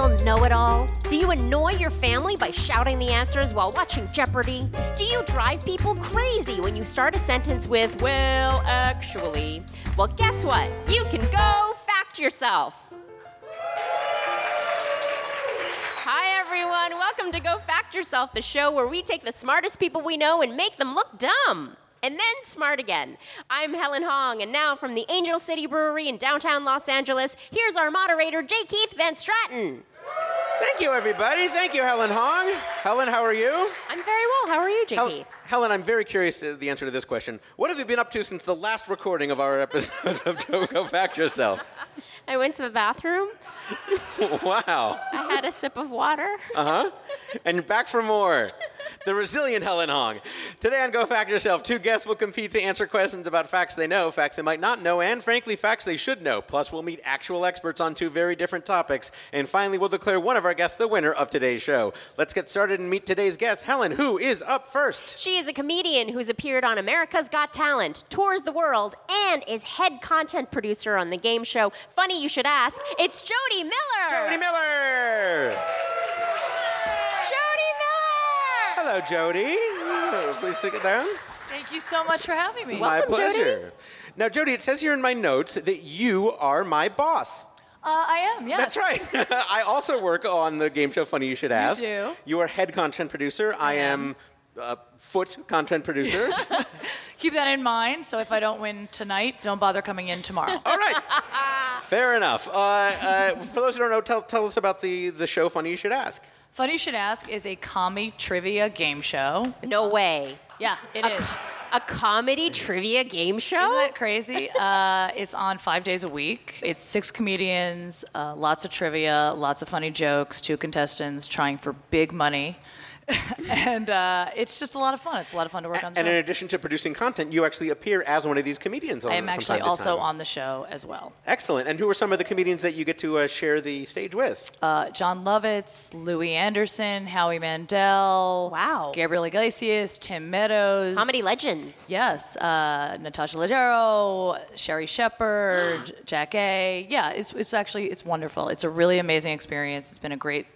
real know it all? Do you annoy your family by shouting the answers while watching Jeopardy? Do you drive people crazy when you start a sentence with, well, actually? Well, guess what? You can go fact yourself. Hi, everyone. Welcome to Go Fact Yourself, the show where we take the smartest people we know and make them look dumb. And then smart again. I'm Helen Hong, and now from the Angel City Brewery in downtown Los Angeles, here's our moderator, J. Keith Van Straaten. Thank you, everybody. Thank you, Helen Hong. Helen, how are you? I'm very well. How are you, J. Hel-? Helen, I'm very curious to the answer to this question. What have you been up to since the last recording of our episodes of Go, Go Fact Yourself? I went to the bathroom. wow. I had a sip of water. Uh huh. And back for more. The resilient Helen Hong. Today on Go Fact Yourself, two guests will compete to answer questions about facts they know, facts they might not know, and frankly, facts they should know. Plus, we'll meet actual experts on two very different topics. And finally, we'll declare one of our guests the winner of today's show. Let's get started and meet today's guest, Helen, who is up first. She is a comedian who's appeared on America's Got Talent, tours the world, and is head content producer on the game show Funny You Should Ask. It's Jodi Miller. Jodi Miller! Jodi Miller. Hello, Jodi. Please sit down. Thank you so much for having me. Welcome, my Jodi. pleasure. Now, Jodi, it says here in my notes that you are my boss. Uh, I am, yes. That's right. I also work on the game show Funny You Should Ask. You do. You are head content producer. I, am uh, foot content producer. Keep that in mind. So if I don't win tonight, don't bother coming in tomorrow. All right. Fair enough. Uh, uh, for those who don't know, tell, tell us about the, the show Funny You Should Ask. Funny You Should Ask is a comedy trivia game show. No way. Yeah, it a, is. a comedy trivia game show? Isn't that crazy? Uh, it's on five days a week. It's six comedians, uh, lots of trivia, lots of funny jokes, two contestants trying for big money. and uh, it's just a lot of fun. It's a lot of fun to work on the And show. in addition to producing content, you actually appear as one of these comedians. On, the show. I am from actually time to also time. on the show as well. Excellent. And who are some of the comedians that you get to uh, share the stage with? uh, Jon Lovitz, Louie Anderson, Howie Mandel, Wow. Gabriel Iglesias, Tim Meadows, Comedy legends. Yes, uh, Natasha Leggero, Sherri Shepherd, Jack A. Yeah, it's it's actually it's wonderful. It's a really amazing experience. It's been a great.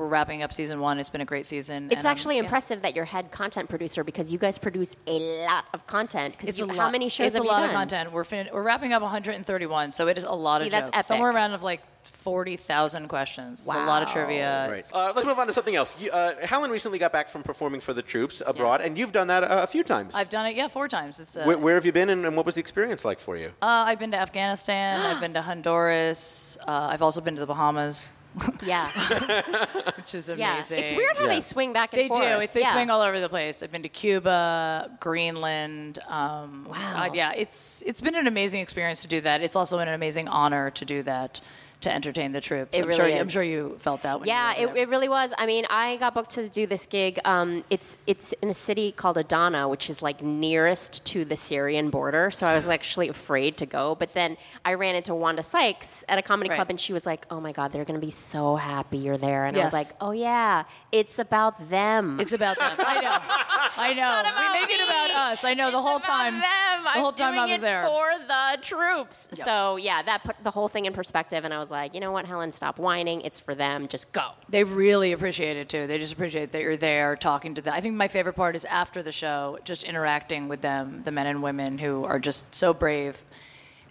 We're wrapping up season one. It's been a great season. It's and, actually yeah. impressive that you're head content producer because you guys produce a lot of content. 'Cause It's you- a how lot. many shows It's have a you lot done? of content. We're fin- we're wrapping up 131, so it is a lot See, of that's jokes. epic. Somewhere around of like 40,000 questions. It's a lot of trivia. Right. Uh, let's move on to something else. You, uh, Helen recently got back from performing for the troops abroad, Yes. and you've done that a, a few times. I've done it, yeah, four times. It's uh, where, where have you been, and, and what was the experience like for you? Uh, I've been to Afghanistan. I've been to Honduras. Uh, I've also been to the Bahamas, Yeah. which is yeah. amazing. It's weird how Yeah. they swing back and They forth. do. It's, they yeah. swing all over the place. I've been to Cuba, Greenland. Um, Wow. uh, yeah, it's it's been an amazing experience to do that. It's also been an amazing honor to do that, to entertain the troops. It I'm really sure, is. I'm sure you felt that. When Yeah, you were it, it really was. I mean, I got booked to do this gig. Um, it's it's in a city called Adana, which is like nearest to the Syrian border. So I was actually afraid to go. But then I ran into Wanda Sykes at a comedy Right. club, and she was like, "Oh my God, they're going to be so happy you're there." And I was like, "Oh yeah, it's about them." It's about them. I know. I know. we make it about us. I know the whole time. Them. The I'm time doing I was it there. for the troops. So yeah, that put the whole thing in perspective, and I was like, you know what, Helen, stop whining. It's for them. Just go. They really appreciate it too. They just appreciate that you're there talking to them. I think my favorite part is after the show, just interacting with them, the men and women who are just so brave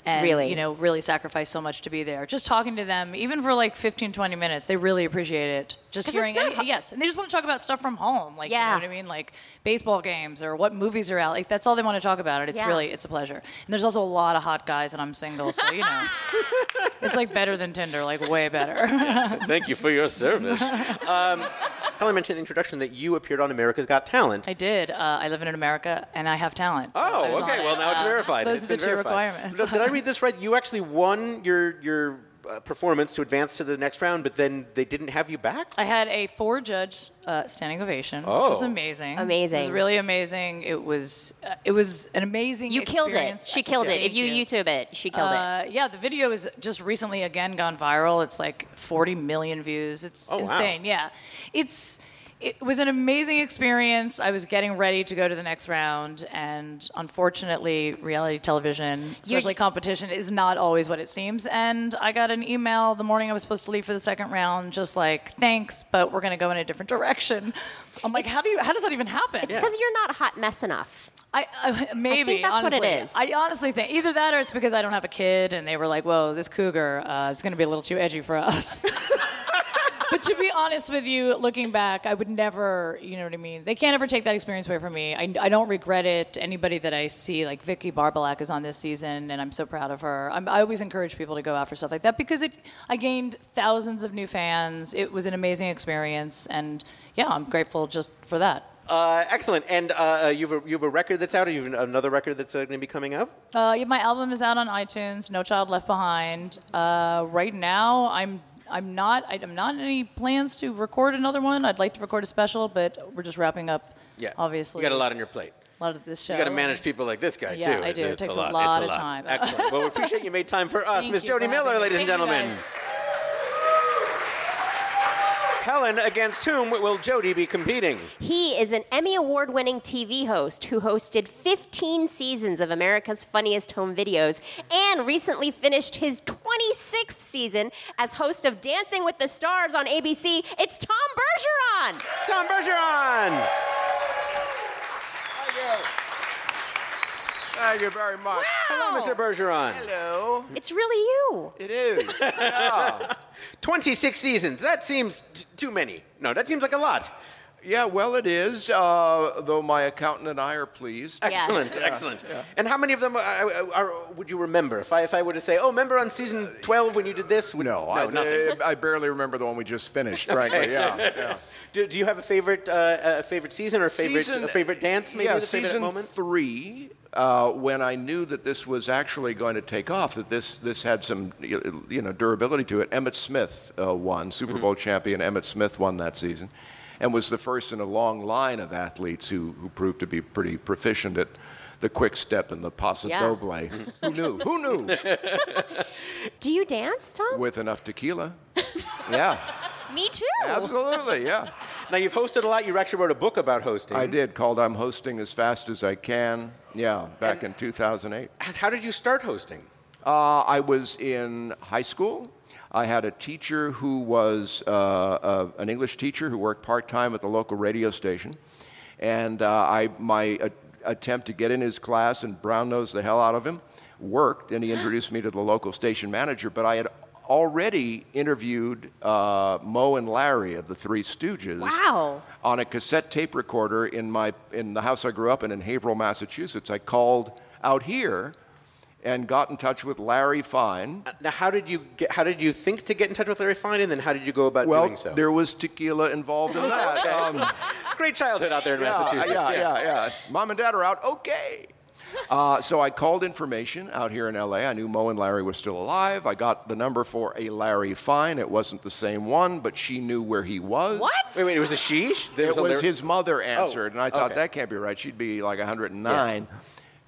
and Really? you know, really sacrifice so much to be there. Just talking to them, even for like 15, 20 minutes, they really appreciate it. just hearing it's not any, yes, and they just want to talk about stuff from home, like you know what I mean, like baseball games or what movies are out. Like that's all they want to talk about. It. It's Yeah. really it's a pleasure. And there's also a lot of hot guys, and I'm single, so you know, it's like better than Tinder, like way better. Thank you for your service. um, Helen mentioned in the introduction that you appeared on America's Got Talent. I did. Uh, I live in America, and I have talent. so Oh, okay. Well, now it's Uh, verified. Those It's are the been two verified. requirements. Did, did I read this right? You actually won your your uh, performance to advance to the next round, but then they didn't have you back. I had a four-judge uh, standing ovation, Oh. which was amazing. Amazing. It was really amazing. It was uh, it was an amazing. You killed it. experience. She killed it. Thank If you, YouTube it, she killed it. Uh, yeah, the video is just recently again gone viral. It's like 40 million views. It's Oh, wow. insane. Yeah, it's it was an amazing experience. I was getting ready to go to the next round, and unfortunately, reality television, especially competition, is not always what it seems. And I got an email the morning I was supposed to leave for the second round, just like, "Thanks, but we're going to go in a different direction." I'm like, "How do you? How does that even happen?" It's because you're not hot mess enough. I, I maybe that's what it honestly. is. I honestly think either that or it's because I don't have a kid, and they were like, "Whoa, this cougar uh, is going to be a little too edgy for us." but to be honest with you, looking back, I would never, you know what I mean. They can't ever take that experience away from me. I, I don't regret it. Anybody that I see, like Vicki Barbolak, is on this season, and I'm so proud of her. I'm, I always encourage people to go out for stuff like that because it, I gained thousands of new fans. It was an amazing experience, and yeah, I'm grateful just for that. Uh, excellent. And uh, you, have a, you have a record that's out, or you have another record that's uh, going to be coming up? Uh, yeah, my album is out on iTunes. No Child Left Behind. Uh, right now, I'm I'm not I'm not in any plans to record another one. I'd like to record a special, but we're just wrapping up. Yeah. obviously. You got a lot on your plate. A lot of this show. You got to manage people like this guy, Yeah, too. I do. It's, It takes a a lot, lot it's a of time. Excellent. Well, we appreciate you made time for us. Miss Jodi Miller, ladies and gentlemen. Guys. Helen, against whom will Jodi be competing? He is an Emmy Award winning TV host who hosted 15 seasons of America's Funniest Home Videos and recently finished his 26th season as host of Dancing with the Stars on ABC. It's Tom Bergeron. Tom Bergeron! Thank you very much. Hello, Mr. Bergeron. Hello. It's really you. It is. Yeah. 26 seasons. That seems t- too many. No, that seems like a lot. Yeah, well, it is, uh, though my accountant and I are pleased. Yes. Excellent, excellent. And how many of them are, are, are, would you remember? If I, if I were to say, oh, remember on season 12 when you did this? Would- No, I, nothing. I barely remember the one we just finished, frankly. Yeah, yeah. Do, do you have a favorite, uh, uh, favorite season or favorite, Season- a favorite dance? Maybe yeah, the favorite season moment. three, uh, when I knew that this was actually going to take off, that this this had some you know durability to it. Emmitt Smith uh, won Super Mm-hmm. Bowl champion. Emmitt Smith won that season, and was the first in a long line of athletes who who proved to be pretty proficient at. The quick step and the paso Yeah. doble. Who knew? Who knew? Do you dance, Tom? With enough tequila. Yeah, Me too. absolutely. Yeah. Now you've hosted a lot. You actually wrote a book about hosting. I did, called I'm Hosting as Fast as I Can. Yeah, back in 2008. And How did you start hosting? Uh, I was in high school. I had a teacher who was uh, uh, an English teacher who worked part time at the local radio station, and uh, I my uh, attempt to get in his class and brown nose the hell out of him worked, and he introduced me to the local station manager. But I had already interviewed uh, Moe and Larry of the Three Stooges Wow. on a cassette tape recorder in my in the house I grew up in in Haverhill, Massachusetts. I called out here and got in touch with Larry Fine. Now, how did you get, how did you think to get in touch with Larry Fine, and then how did you go about Well, doing so? there was tequila involved in that. Um, Great childhood out there in yeah, Massachusetts. yeah, yeah, yeah. Mom and Dad are out. Okay. Uh, so I called information out here in LA. I knew Moe and Larry were still alive. I got the number for a Larry Fine. It wasn't the same one, but she knew where he was. What? Wait, wait, it was a sheesh? There It a was Larry- his mother answered, and I thought okay. that can't be right. She'd be like 109.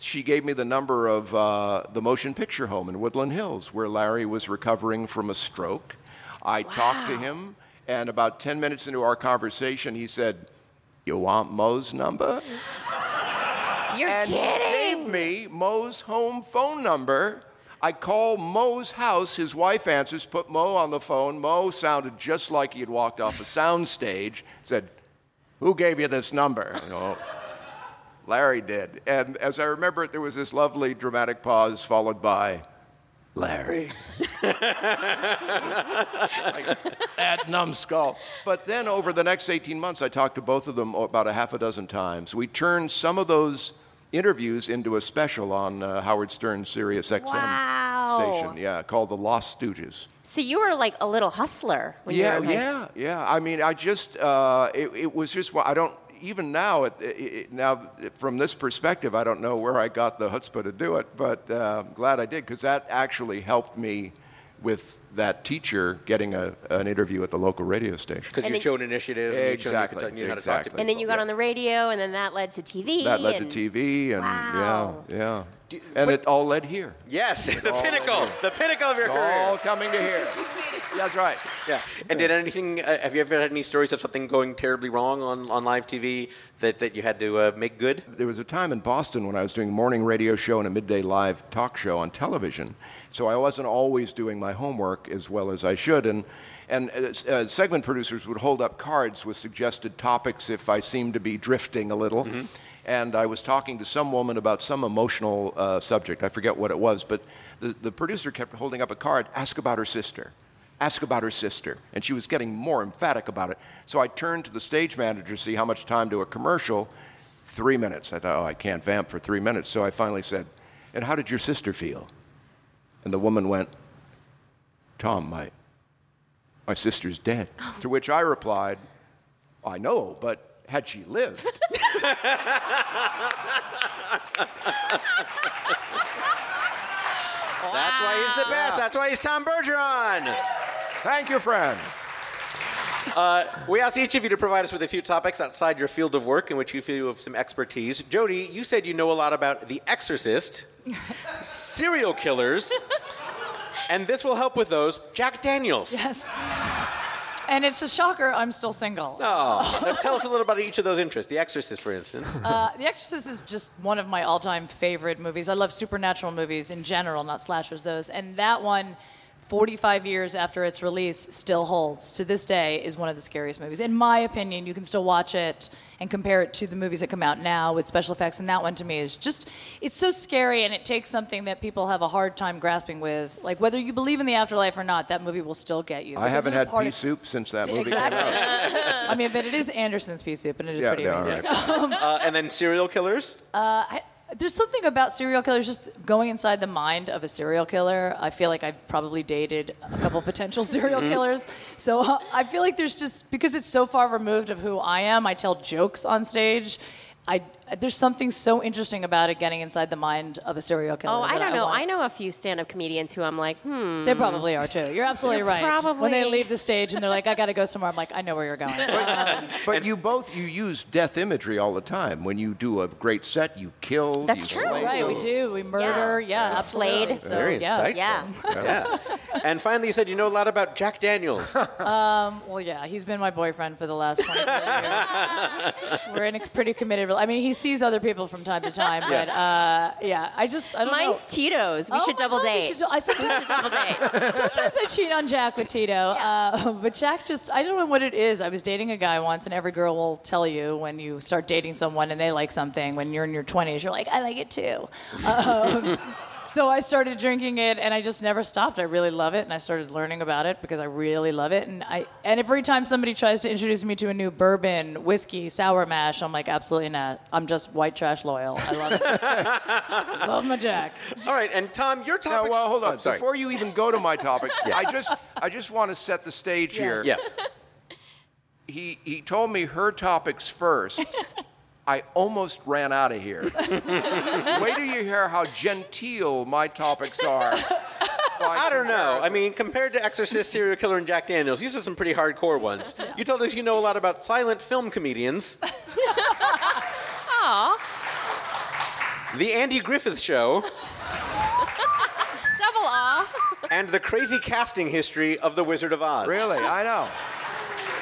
She gave me the number of uh, the motion picture home in Woodland Hills, where Larry was recovering from a stroke. I talked to him, and about 10 minutes into our conversation, he said, "You want Moe's number?" You're and kidding. gave me Moe's home phone number. I call Moe's house. His wife answers, put Moe on the phone. Moe sounded just like he had walked off a sound stage. Said, Who gave you this number? I go, Larry did. And as I remember it, there was this lovely dramatic pause followed by, Larry. Like, that numbskull. But then over the next 18 months, I talked to both of them about a half a dozen times. We turned some of those interviews into a special on uh, Howard Stern's Sirius XM Wow. station, yeah, called The Lost Stooges. So you were like a little hustler when Yeah, you were in high school. yeah, yeah. I mean, I just, uh, it, it was just, I don't, even now, it, it, now from this perspective, I don't know where I got the chutzpah to do it, but uh, I'm glad I did because that actually helped me with that teacher getting a, an interview at the local radio station. Because And you then- showed initiative. and you showed Exactly, You how to talk to exactly. And then you got Yeah. on the radio, and then that led to TV. That led to TV, and Wow. yeah, yeah. Do- and what- it all led here. Yes, the pinnacle, the pinnacle of your It's career. all coming to here. That's right. Yeah. And did anything? Uh, have you ever had any stories of something going terribly wrong on, on live TV that, that you had to uh, make good? There was a time in Boston when I was doing a morning radio show and a midday live talk show on television. So I wasn't always doing my homework as well as I should. And, and uh, uh, segment producers would hold up cards with suggested topics if I seemed to be drifting a little. And I was talking to some woman about some emotional uh, subject. I forget what it was, but the, the producer kept holding up a card ask about her sister. Ask about her sister. And she was getting more emphatic about it. So I turned to the stage manager to see how much time to a commercial. Three minutes. I thought, oh, I can't vamp for three minutes. So I finally said, And how did your sister feel? And the woman went, Tom, my, my sister's dead. to which I replied, I know, but had she lived, That's why he's the best. That's why he's Tom Bergeron. thank you, friend. We asked each of you to provide us with a few topics outside your field of work in which you feel you have some expertise. Jodi, you said you know a lot about The Exorcist, serial killers, and this will help with those. Jack Daniels. Yes. And it's a shocker, I'm still single. Oh, tell us a little about each of those interests. The Exorcist, for instance. Uh, the Exorcist is just one of my all-time favorite movies. I love supernatural movies in general, not slashers. Those and that one, 45 years after its release, still holds to this day. Is one of the scariest movies, in my opinion. You can still watch it and compare it to the movies that come out now with special effects, and that one to me is just it's so scary, and it takes something that people have a hard time grasping with, like whether you believe in the afterlife or not. That movie will still get you. I haven't had part pea of- soup since that movie Exactly. came out. I mean, but it is Andersen's pea soup, and it is Yeah, pretty yeah, amazing. right. Uh, and then serial killers. I, there's something about serial killers just going inside the mind of a serial killer. I feel like I've probably dated a couple potential serial killers. So uh, I feel like there's just because it's so far removed of who I am, I tell jokes on stage. I there's something so interesting about it getting inside the mind of a serial killer. Oh, I don't know. want- I know a few stand-up comedians who I'm like, hmm. They probably are too. You're absolutely They're right. When they leave the stage and they're like, "I got to go somewhere," I'm like, "I know where you're going." Um, But you both you use death imagery all the time. When you do a great set, you kill. That's you true. slay. right, we do. We murder. Yeah, Yeah. absolutely. Slade. So, Very yes. insightful. Yeah. Yeah. and finally, you said you know a lot about Jack Daniels. um, Well, yeah, he's been my boyfriend for the last 25 years. We're in a pretty committed. rel- I mean, he sees other people from time to time, but uh, yeah, I just I don't know. Mine's Tito's. We Oh should my double God, we date. should do- I sometimes double date. sometimes I cheat on Jack with Tito, uh, but Jack just I don't know what it is. I was dating a guy once, and every girl will tell you when you start dating someone and they like something. When you're in your 20s, you're like, I like it too. Um, so I started drinking it, and I just never stopped. I really love it, and I started learning about it because I really love it. And I and every time somebody tries to introduce me to a new bourbon, whiskey, sour mash, I'm like, absolutely not. I'm just white trash loyal. I love it. love my Jack. All right, and Tom, your Now, topic. well, hold on. Oh. Before you even go to my topics, I just I just want to set the stage here. yeah. He he told me her topics first. I almost ran out of here. Wait till you hear how genteel my topics are. I don't know. I mean, compared to Exorcist, Serial Killer, and Jack Daniels, these are some pretty hardcore ones. You told us you know a lot about silent film comedians. Aw, The Andy Griffith Show, double aw. and the crazy casting history of The Wizard of Oz. Really, I know.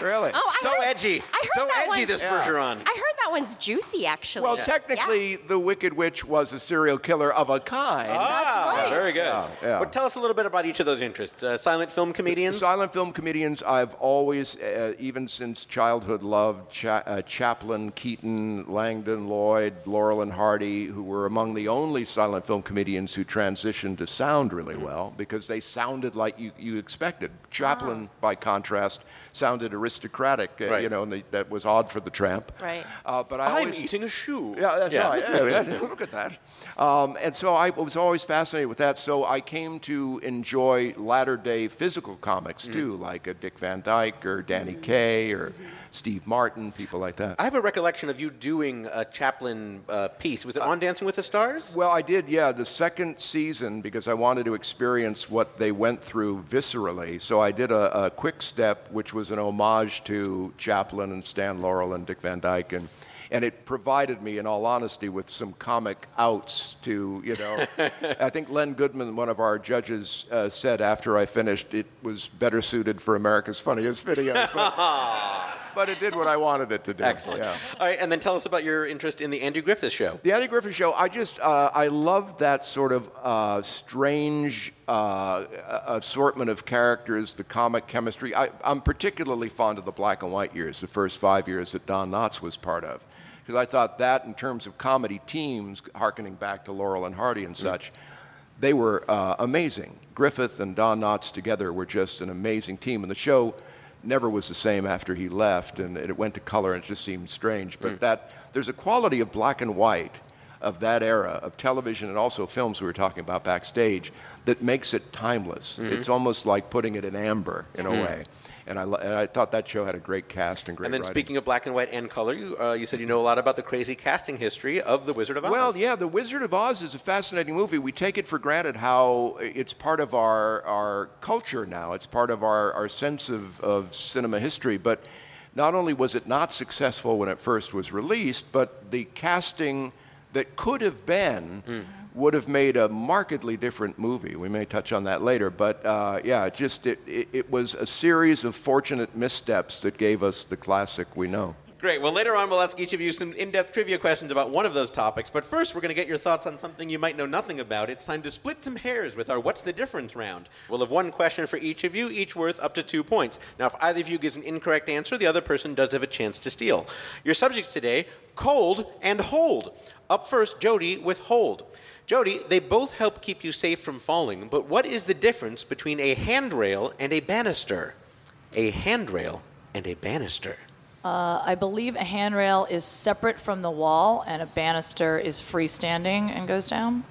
Really. Oh, I So heard, edgy. I heard So that edgy, one- this Yeah. Bergeron. I heard that one's juicy, actually. well, Yeah. technically, the Wicked Witch was a serial killer of a kind. Ah, right. Very good. Yeah, yeah. Well, tell us a little bit about each of those interests. Uh, silent film comedians. Silent film comedians, I've always, uh, even since childhood, loved Cha- uh, Chaplin, Keaton, Langdon, Lloyd, Laurel and Hardy, who were among the only silent film comedians who transitioned to sound really well because they sounded like you, you expected. Chaplin, by contrast, sounded aristocratic, uh, Right. you know, and the, that was odd for the tramp. Right. Uh, but I I'm always, eating a shoe. yeah, that's right. Yeah, yeah, look at that. Um, and so I was always fascinated with that. So I came to enjoy latter day physical comics too, like a Dick Van Dyke or Danny Kaye or Steve Martin, people like that. I have a recollection of you doing a Chaplin uh, piece. Was it on Dancing with the Stars? Well, I did, yeah, the second season because I wanted to experience what they went through viscerally. So I did a, a quick step, which was an homage to Chaplin and Stan Laurel and Dick Van Dyke. And and it provided me, in all honesty, with some comic outs to, you know. I think Len Goodman, one of our judges, uh, said after I finished, it was better suited for America's Funniest Videos. But, but it did what I wanted it to do. Excellent. Yeah. All right, and then tell us about your interest in the Andy Griffith Show. The Andy Griffith Show, I just, uh, I love that sort of uh, strange uh, assortment of characters, the comic chemistry. I, I'm particularly fond of the black and white years, the first five years that Don Knotts was part of. Because I thought that, in terms of comedy teams, harkening back to Laurel and Hardy and mm. such, they were uh, amazing. Griffith and Don Knotts together were just an amazing team. And the show never was the same after he left, and it went to color, and it just seemed strange. But mm. that there's a quality of black and white of that era of television and also films we were talking about backstage that makes it timeless. Mm-hmm. It's almost like putting it in amber in a mm. way. And I, and I thought that show had a great cast and great And then writing. speaking of black and white and color, you, uh, you said you know a lot about the crazy casting history of The Wizard of Oz. Well, yeah, The Wizard of Oz is a fascinating movie. We take it for granted how it's part of our, our culture now. It's part of our, our sense of, of cinema history. But not only was it not successful when it first was released, but the casting that could have been would have made a markedly different movie. We may touch on that later. But uh, yeah, just it, it, it was a series of fortunate missteps that gave us the classic we know. Great. Well, later on, we'll ask each of you some in depth trivia questions about one of those topics. But first, we're going to get your thoughts on something you might know nothing about. It's time to split some hairs with our What's the Difference round. We'll have one question for each of you, each worth up to two points. Now, if either of you gives an incorrect answer, the other person does have a chance to steal. Your subjects today cold and hold. Up first, Jodi with hold. Jodi, they both help keep you safe from falling, but what is the difference between a handrail and a banister? A handrail and a banister. Uh, I believe a handrail is separate from the wall, and a banister is freestanding and goes down.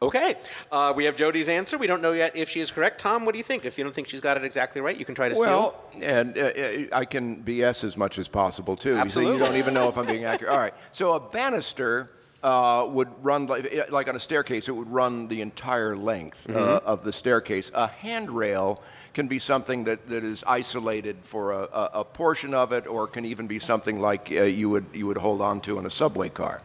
Okay. Uh, we have Jodi's answer. We don't know yet if she is correct. Tom, what do you think? If you don't think she's got it exactly right, you can try to Well, and uh, uh, I can BS as much as possible too. Absolutely. So you don't even know if I'm being accurate. All right. So a banister uh, would run like, like on a staircase. It would run the entire length uh, Mm-hmm. of the staircase. A handrail can be something that, that is isolated for a, a, a portion of it, or can even be something like uh, you would you would hold on to in a subway car.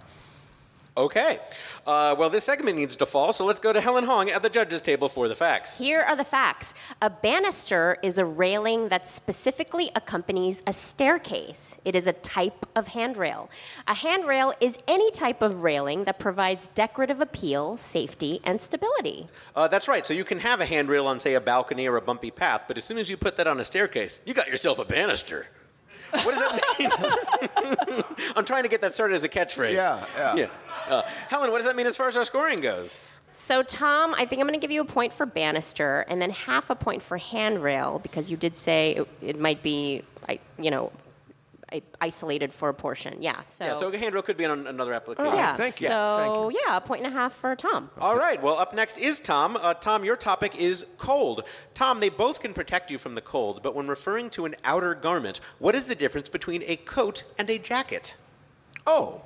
Okay. Uh, well, this segment needs to fall, so let's go to Helen Hong at the judges' table for the facts. Here are the facts. A banister is a railing that specifically accompanies a staircase. It is a type of handrail. A handrail is any type of railing that provides decorative appeal, safety, and stability. Uh, that's right. So you can have a handrail on, say, a balcony or a bumpy path, but as soon as you put that on a staircase, you got yourself a banister. What does that mean? I'm trying to get that started as a catchphrase. Yeah, yeah. Uh, Helen, what does that mean as far as our scoring goes? So, Tom, I think I'm going to give you a point for banister and then half a point for handrail because you did say it, it might be, I- you know, i- isolated for a portion. Yeah. So. Yeah, so a handrail could be on another application. yeah. Thank you. So Thank yeah, a point and a half for Tom. All right. Well, up next is Tom. Uh, Tom, your topic is cold. Tom, they both can protect you from the cold, but when referring to an outer garment, what is the difference between a coat and a jacket? Oh,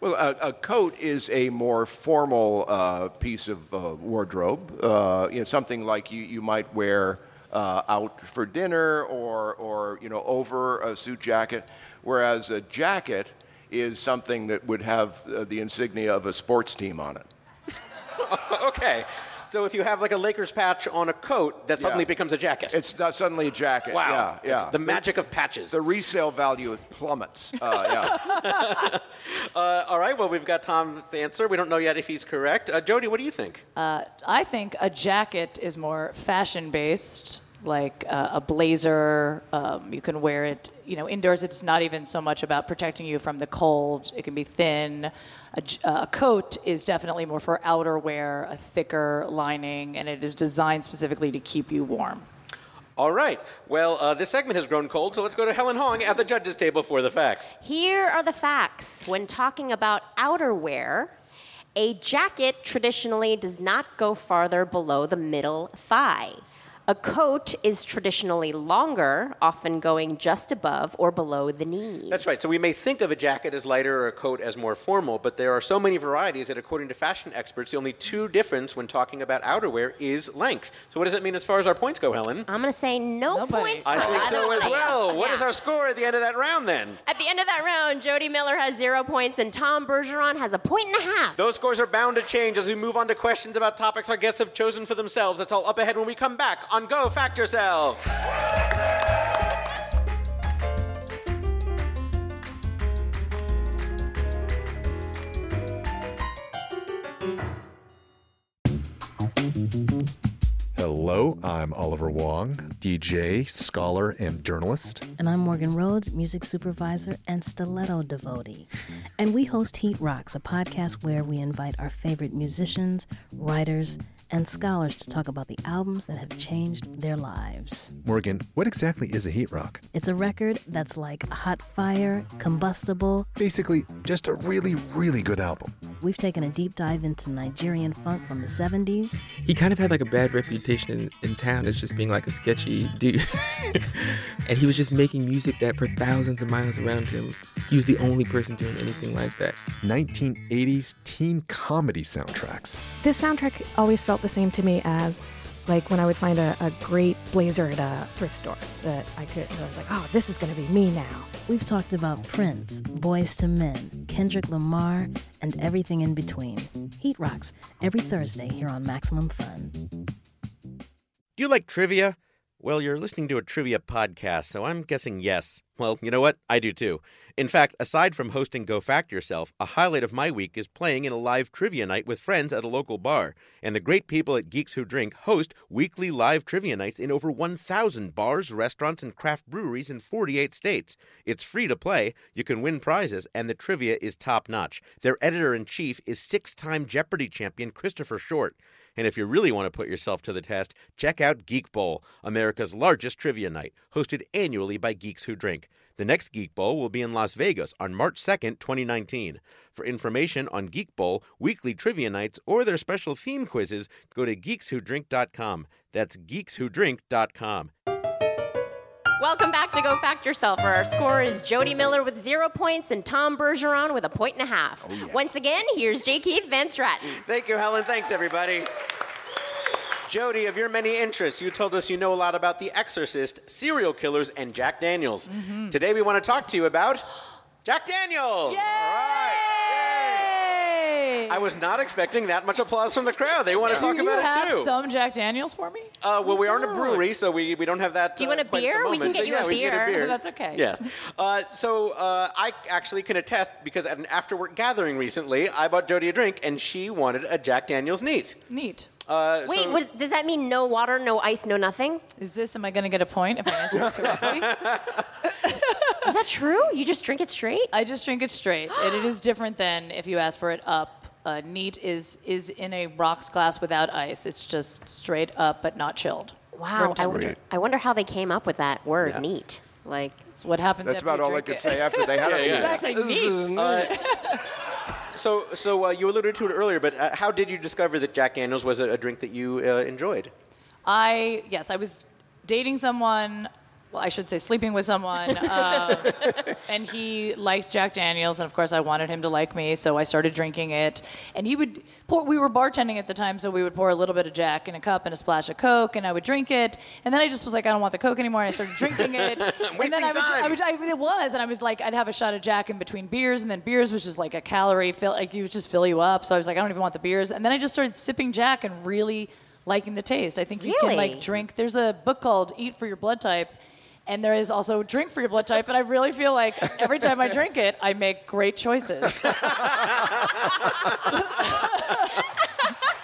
well, a, a coat is a more formal uh, piece of uh, wardrobe. Uh, you know, something like you, you might wear uh, out for dinner or, or you know over a suit jacket, whereas a jacket is something that would have uh, the insignia of a sports team on it. okay. So if you have like a Lakers patch on a coat, that suddenly Yeah. becomes a jacket. It's not suddenly a jacket. wow. Yeah, yeah. It's the magic of patches. the resale value plummets. Uh, yeah. Uh, all right. Well, we've got Tom's answer. We don't know yet if he's correct. Uh, Jodi, what do you think? I think a jacket is more fashion based, like uh, a blazer. Um, you can wear it, you know, indoors. It's not even so much about protecting you from the cold. It can be thin. A, j- uh, a coat is definitely more for outer wear, a thicker lining, and it is designed specifically to keep you warm. All right. Well, uh, this segment has grown cold, so let's go to Helen Hong at the judges' table for the facts. Here are the facts. When talking about outerwear, a jacket traditionally does not go farther below the middle thigh. A coat is traditionally longer, often going just above or below the knees. That's right. So we may think of a jacket as lighter or a coat as more formal, but there are so many varieties that, according to fashion experts, the only two difference when talking about outerwear is length. So what does it mean as far as our points go, Helen? I'm going to say no Nobody. points. I think so as well. What Yeah. is our score at the end of that round then? At the end of that round, Jodi Miller has zero points and Tom Bergeron has a point and a half. Those scores are bound to change as we move on to questions about topics our guests have chosen for themselves. That's all up ahead when we come back on Go Fact Yourself. Hello, I'm Oliver Wang, DJ, scholar, and journalist. And I'm Morgan Rhodes, music supervisor and stiletto devotee. And we host Heat Rocks, a podcast where we invite our favorite musicians, writers, and scholars to talk about the albums that have changed their lives. Morgan, what exactly is a heat rock? It's a record that's like hot fire, combustible. Basically, just a really, really good album. We've taken a deep dive into Nigerian funk from the 70s, he kind of had like a bad reputation in, in town as just being like a sketchy dude. and he was just making music that for thousands of miles around him, he was the only person doing anything like that. 1980s teen comedy soundtracks. This soundtrack always felt the same to me as like when I would find a, a great blazer at a thrift store that I could, I was like, oh, this is going to be me now. We've talked about Prince, Boyz II Men, Kendrick Lamar, and everything in between. Heat Rocks, every Thursday here on Maximum Fun. Do you like trivia? Well, you're listening to a trivia podcast, so I'm guessing yes. Well, you know what? I do too. In fact, aside from hosting Go Fact Yourself, a highlight of my week is playing in a live trivia night with friends at a local bar. And the great people at Geeks Who Drink host weekly live trivia nights in over 1,000 bars, restaurants, and craft breweries in 48 states. It's free to play, you can win prizes, and the trivia is top notch. Their editor in chief is six time Jeopardy champion Christopher Short. And if you really want to put yourself to the test, check out Geek Bowl, America's largest trivia night, hosted annually by Geeks Who Drink. The next Geek Bowl will be in Las Vegas on March 2nd, 2019. For information on Geek Bowl, weekly trivia nights, or their special theme quizzes, go to geekswhodrink.com. That's geekswhodrink.com. Welcome back to Go Fact Yourself, where our score is Jodi Miller with zero points and Tom Bergeron with a point and a half. Oh, Once again, here's J. Keith Van Straaten. Thank you, Helen. Thanks, everybody. Jodi, of your many interests, you told us you know a lot about The Exorcist, serial killers, and Jack Daniels. Today we want to talk to you about Jack Daniels. All right. Yay. I was not expecting that much applause from the crowd. They want to talk Do about you have it too. some Jack Daniels for me? Uh, well, we aren't a brewery, so we, we don't have that. Do you uh, want a quite at the beer? We can get you yeah, a can get beer. beer. That's okay. Yes. Uh, so uh, I actually can attest because at an after work gathering recently, I bought Jodi a drink, and she wanted a Jack Daniels neat. Neat. Uh, Wait, so- what, does that mean no water, no ice, no nothing? Is this, am I going to get a point if I answer this correctly? Is that true? You just drink it straight? I just drink it straight, and it is different than if you ask for it up. Uh, neat is is in a rocks glass without ice. It's just straight up, but not chilled. Wow. I wonder. I wonder how they came up with that word, Yeah. neat. Like, It's what happens. That's after about you all I could it. say after they had a few. Exactly, This neat. is neat. So, so uh, you alluded to it earlier, but uh, how did you discover that Jack Daniels was a, a drink that you uh, enjoyed? I yes, I was dating someone. Well, I should say sleeping with someone, um, and he liked Jack Daniels, and of course I wanted him to like me, so I started drinking it. And he would pour. We were bartending at the time, so we would pour a little bit of Jack in a cup and a splash of Coke, and I would drink it. And then I just was like, I don't want the Coke anymore, and I started drinking it. and then I would, time. I would, I, it was, and I was like, I'd have a shot of Jack in between beers, and then beers was just like a calorie fill, like you would just fill you up. So I was like, I don't even want the beers. And then I just started sipping Jack and really liking the taste. I think you can like drink. There's a book called Eat for Your Blood Type. And there is also Drink for Your Blood Type, and I really feel like every time I drink it, I make great choices.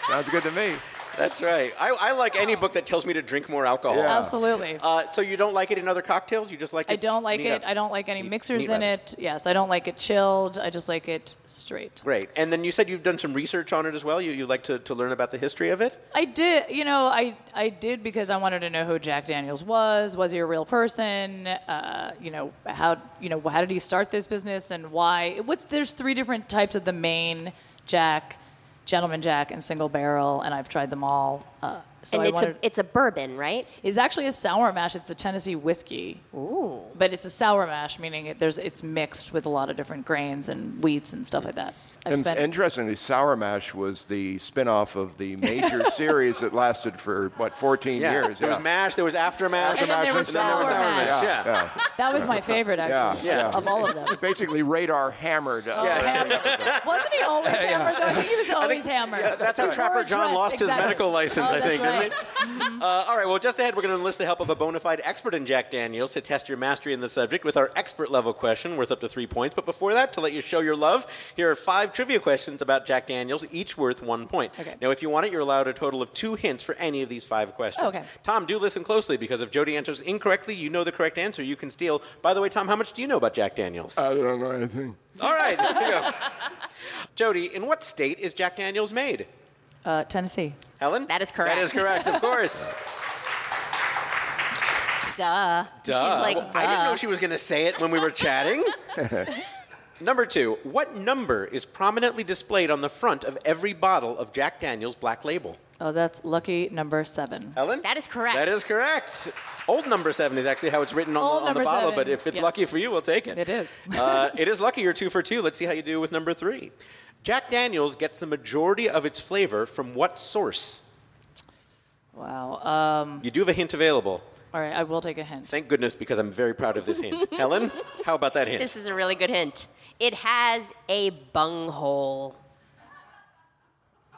Sounds good to me. That's right. I, I like any book that tells me to drink more alcohol. Yeah. Absolutely. Uh, so you don't like it in other cocktails? You just like it? I don't like it. up? I don't like any Neat- mixers neat in rather. it. Yes, I don't like it chilled. I just like it straight. Great. And then you said you've done some research on it as well. You, you like to, to learn about the history of it? I did, you know, I I did because I wanted to know who Jack Daniels was. Was he a real person? Uh, you know, how you know how did he start this business and why? What's there's three different types of the main Jack, Gentleman Jack, and Single Barrel, and I've tried them all. Uh, So and I it's wanted, a it's a bourbon, right? it's actually a sour mash. It's a Tennessee whiskey. Ooh. But it's a sour mash, meaning it, there's it's mixed with a lot of different grains and wheats and stuff like that. I've And spent- interestingly, Sour Mash was the spin-off of the major series that lasted for what 14 Yeah. years. There was MASH, there was After MASH, And then there was and then there was Sour Sour Mash. Mash. Yeah, Yeah. yeah. that was my favorite, actually, Yeah, yeah. of all of them. Basically, radar hammered. Uh, Hammered. Wasn't he always hammered? Though? I think he was always hammered. That's how Trapper John dressed, lost his medical license, Oh, I think, right. didn't he? Uh, all right, well, just ahead, we're going to enlist the help of a bona fide expert in Jack Daniels to test your mastery in the subject with our expert level question worth up to three points. But before that, to let you show your love, here are five trivia questions about Jack Daniels, each worth one point. Okay. Now, if you want it, you're allowed a total of two hints for any of these five questions. Okay. Tom, do listen closely because if Jodi answers incorrectly, you know the correct answer. You can steal. By the way, Tom, how much do you know about Jack Daniels? I don't know anything. all right, here you go. Jodi, in what state is Jack Daniels made? Uh, Tennessee. Helen? That is correct. That is correct, of course. Duh. Duh. She's like, Well, I didn't know she was going to say it when we were chatting. Number two, what number is prominently displayed on the front of every bottle of Jack Daniels Black Label? Oh, that's lucky number seven. Helen? That is correct. That is correct. Old number seven is actually how it's written on, Old the, on the bottle, seven, but if it's yes. lucky for you, we'll take it. It is. uh, it is lucky you're two for two. Let's see how you do with number three. Jack Daniels gets the majority of its flavor from what source? Wow. Um, You do have a hint available. all right, I will take a hint. Thank goodness, because I'm very proud of this hint. Helen, how about that hint? This is a really good hint. It has a bunghole.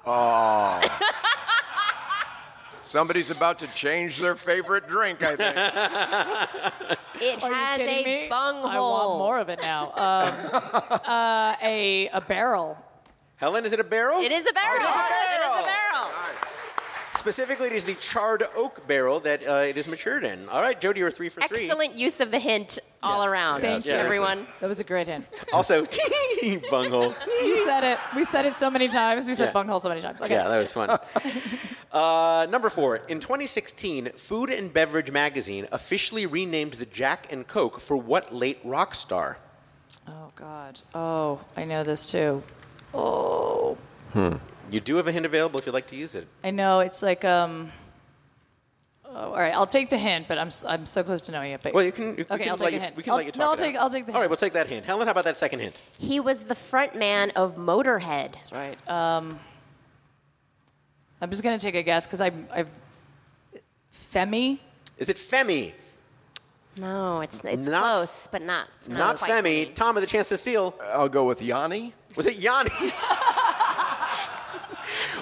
Oh. Somebody's about to change their favorite drink. I think. It Are you has kidding a me? bunghole. I want more of it now. Um, uh, a a barrel. Helen, is it a barrel? It is a barrel. Oh, it is a barrel. It is a barrel. Specifically, it is the charred oak barrel that uh, it is matured in. All right, Jodi, you're three for three. Excellent use of the hint all around. Thank you. everyone. That was a great hint. Also, bunghole. You said it. We said it so many times. We said Yeah. bunghole so many times. Okay. Yeah, that was fun. uh, number four. In 2016, Food and Beverage Magazine officially renamed the Jack and Coke for what late rock star? Oh God. Oh, I know this too. Oh, You do have a hint available if you'd like to use it. I know. It's like um. Oh, all right, I'll take the hint, but I'm s- I'm so close to knowing it. But Well, you can. We Okay, can I'll let take you, a hint. We can I'll- let you talk no, I'll it out. take- I'll take the All right, hint. we'll take that hint. Helen, how about that second hint? He was the front man of Motorhead. that's right. Um, I'm just gonna take a guess because I I've Femi. Is it Femi? No, it's it's Not- close, but not. It's not, Not quite Femi. Tom with a chance to steal. I'll go with Yanni. Was it Yanni?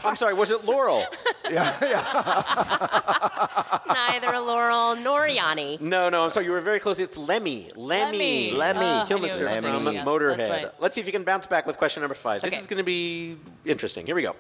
I'm sorry, was it Laurel? Yeah. Neither Laurel nor Yanni. No, no, I'm sorry. You were very close. It's Lemmy. Lemmy. Lemmy. Lemmy. Oh, I knew it was Kilmister Lemmy. from Yes, Motorhead. right. Let's see if you can bounce back with question number five. This Okay. is going to be interesting. Here we go.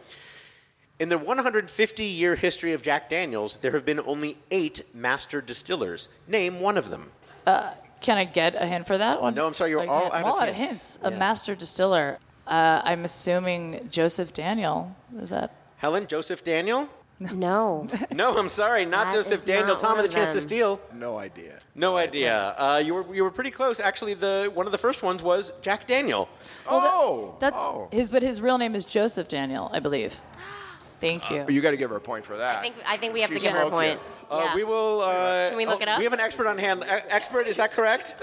In the 150 year history of Jack Daniels, there have been only eight master distillers. Name one of them. Uh, can I get a hint for that one? No, I'm sorry, you're oh, I all out of all out of hints. hints. A Yes. master distiller. Uh, I'm assuming Joseph Daniel. Is that? Helen, Joseph Daniel? No. No, I'm sorry, not That Joseph is Daniel. not Tom one with a of chance to them. steal. No idea. No idea. Uh, you were you were pretty close. Actually, the one of the first ones was Jack Daniel. oh, That's oh. his, but his real name is Joseph Daniel, I believe. Thank you. You got to give her a point for that. I think I think we have She to give her a smoked point. it. Uh, Yeah. We will. Uh, Can we look oh, it up? We have an expert on hand. E- expert, is that correct?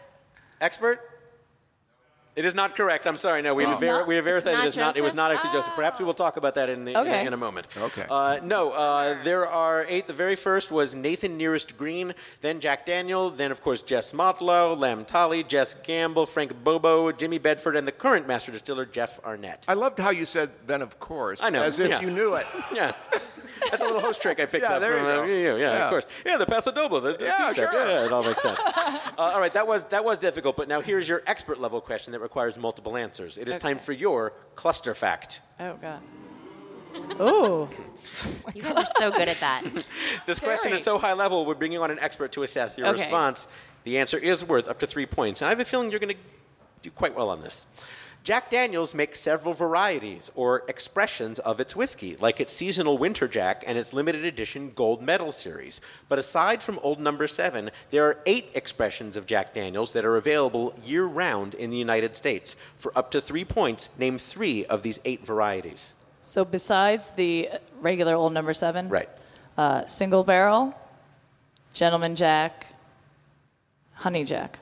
expert. It is not correct. I'm sorry. No, we have, It's ver- not- we have verified not it is not. It was not actually Joseph. Perhaps we will talk about that in, in, a, Okay. in a moment. Okay. Uh, no, uh, there are eight. The very first was Nathan Nearest Green, then Jack Daniel, then of course Jess Motlow, Lem Tolley, Jess Gamble, Frank Bobo, Jimmy Bedford, and the current master distiller Jeff Arnett. I loved how you said then, of course. I know, As if yeah. you knew it. Yeah. That's a little host trick I picked Yeah, up there from you uh, go. you, yeah, Yeah. of course. Yeah, the Paso Doble, the, the Yeah, two-step. sure. Yeah, it all makes sense. uh, all right, that was that was difficult, but now here's your expert level question that requires multiple answers. It is time for your cluster fact. Oh God. Oh. You guys are so good at that. This question is so high level, we're bringing on an expert to assess your Okay. response. The answer is worth up to three points, and I have a feeling you're going to do quite well on this. Jack Daniels makes several varieties or expressions of its whiskey, like its seasonal Winter Jack and its limited edition Gold Medal series. But aside from Old Number 7, there are eight expressions of Jack Daniels that are available year round in the United States. For up to three points, name three of these eight varieties. So besides the regular old number seven, Right. uh, single barrel, gentleman Jack, honey Jack.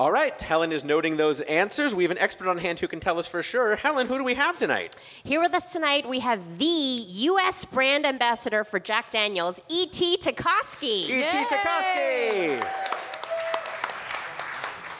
All right, Helen is noting those answers. We have an expert on hand who can tell us for sure. Helen, who do we have tonight? Here with us tonight, we have the U.S. brand ambassador for Jack Daniels, E.T. Tecosky. E.T. Tecosky.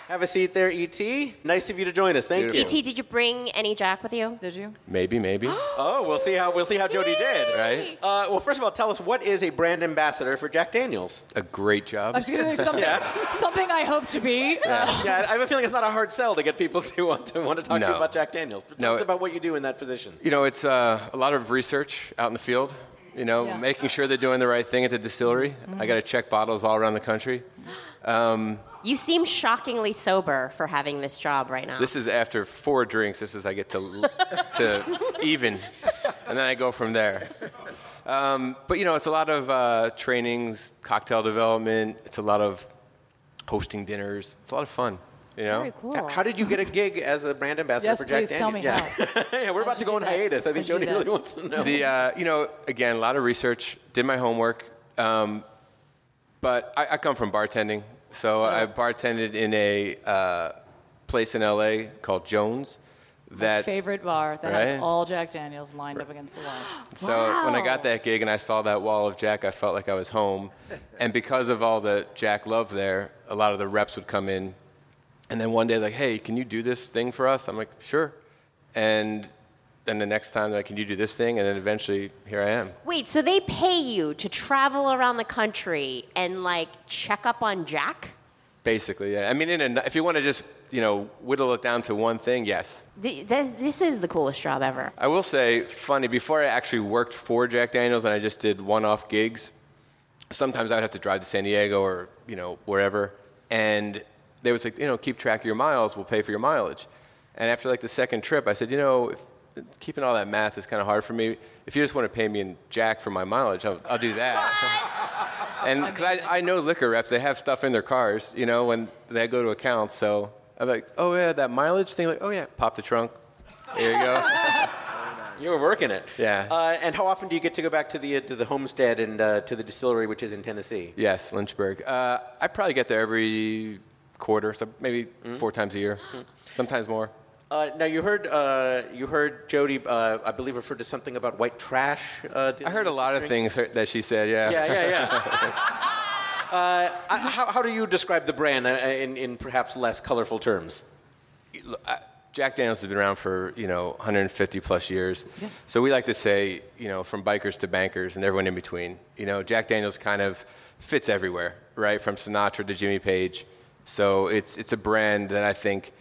Have a seat there, E.T. Nice of you to join us. Thank you. E.T., did you bring any Jack with you? Did you? Maybe, maybe. Oh, we'll see how we'll see how Jodi did. Right? Uh, well, first of all, tell us what is a brand ambassador for Jack Daniels? A great job. I was going to say something, Yeah. something I hope to be. yeah, I have a feeling it's not a hard sell to get people to want to want to talk to you No. about Jack Daniels. But tell No, us about what you do in that position. You know, it's uh, a lot of research out in the field. You know, Yeah. making sure they're doing the right thing at the distillery. I got to check bottles all around the country. You seem shockingly sober for having this job right now. This is after four drinks. This is I get to to even, and then I go from there. Um, but you know, it's a lot of uh, trainings, cocktail development. It's a lot of hosting dinners. It's a lot of fun. You know. Very cool. How did you get a gig as a brand ambassador Yes, for Jack please tell me Daniels? yeah. yeah, we're about to go on that? hiatus. I think How'd Jodi really wants to know. The uh, you know again a lot of research. Did my homework, um, but I, I come from bartending, so I bartended in a uh, place in LA called Jones. That Favorite bar that Right? has all Jack Daniels lined up against the wall. So when I got that gig and I saw that wall of Jack, I felt like I was home. And because of all the Jack love there, a lot of the reps would come in. And then one day, like, hey, can you do this thing for us? I'm like, sure. And then the next time, like, can you do this thing? And then eventually, here I am. Wait, so they pay you to travel around the country and like check up on Jack? Basically, yeah. I mean, in a, if you want to just, you know, whittle it down to one thing, yes. Th- This, this is the coolest job ever. I will say, funny, before I actually worked for Jack Daniels and I just did one off gigs, sometimes I'd have to drive to San Diego or, you know, wherever. And they would say, you know, keep track of your miles, we'll pay for your mileage. And after like the second trip, I said, you know, if, keeping all that math is kind of hard for me. If you just want to pay me in Jack for my mileage, I'll, I'll do that. and because I, I know liquor reps, they have stuff in their cars, you know, when they go to accounts. So I'm like, oh, yeah, that mileage thing, like, oh, yeah, pop the trunk. There you go. You were working it. Yeah. Uh, and how often do you get to go back to the uh, to the homestead and uh, to the distillery, which is in Tennessee? Yes, Lynchburg. Uh, I probably get there every quarter, so maybe four times a year, sometimes more. Uh, now you heard uh, you heard Jodi, uh, I believe, referred to something about white trash. Uh, I heard a lot of things that she said. Yeah. Yeah, yeah, yeah. uh, I- how, how do you describe the brand uh, in, in perhaps less colorful terms? Jack Daniels has been around for you know 150 plus years. So we like to say you know from bikers to bankers and everyone in between. You know Jack Daniels kind of fits everywhere, right? From Sinatra to Jimmy Page. So it's it's a brand that I think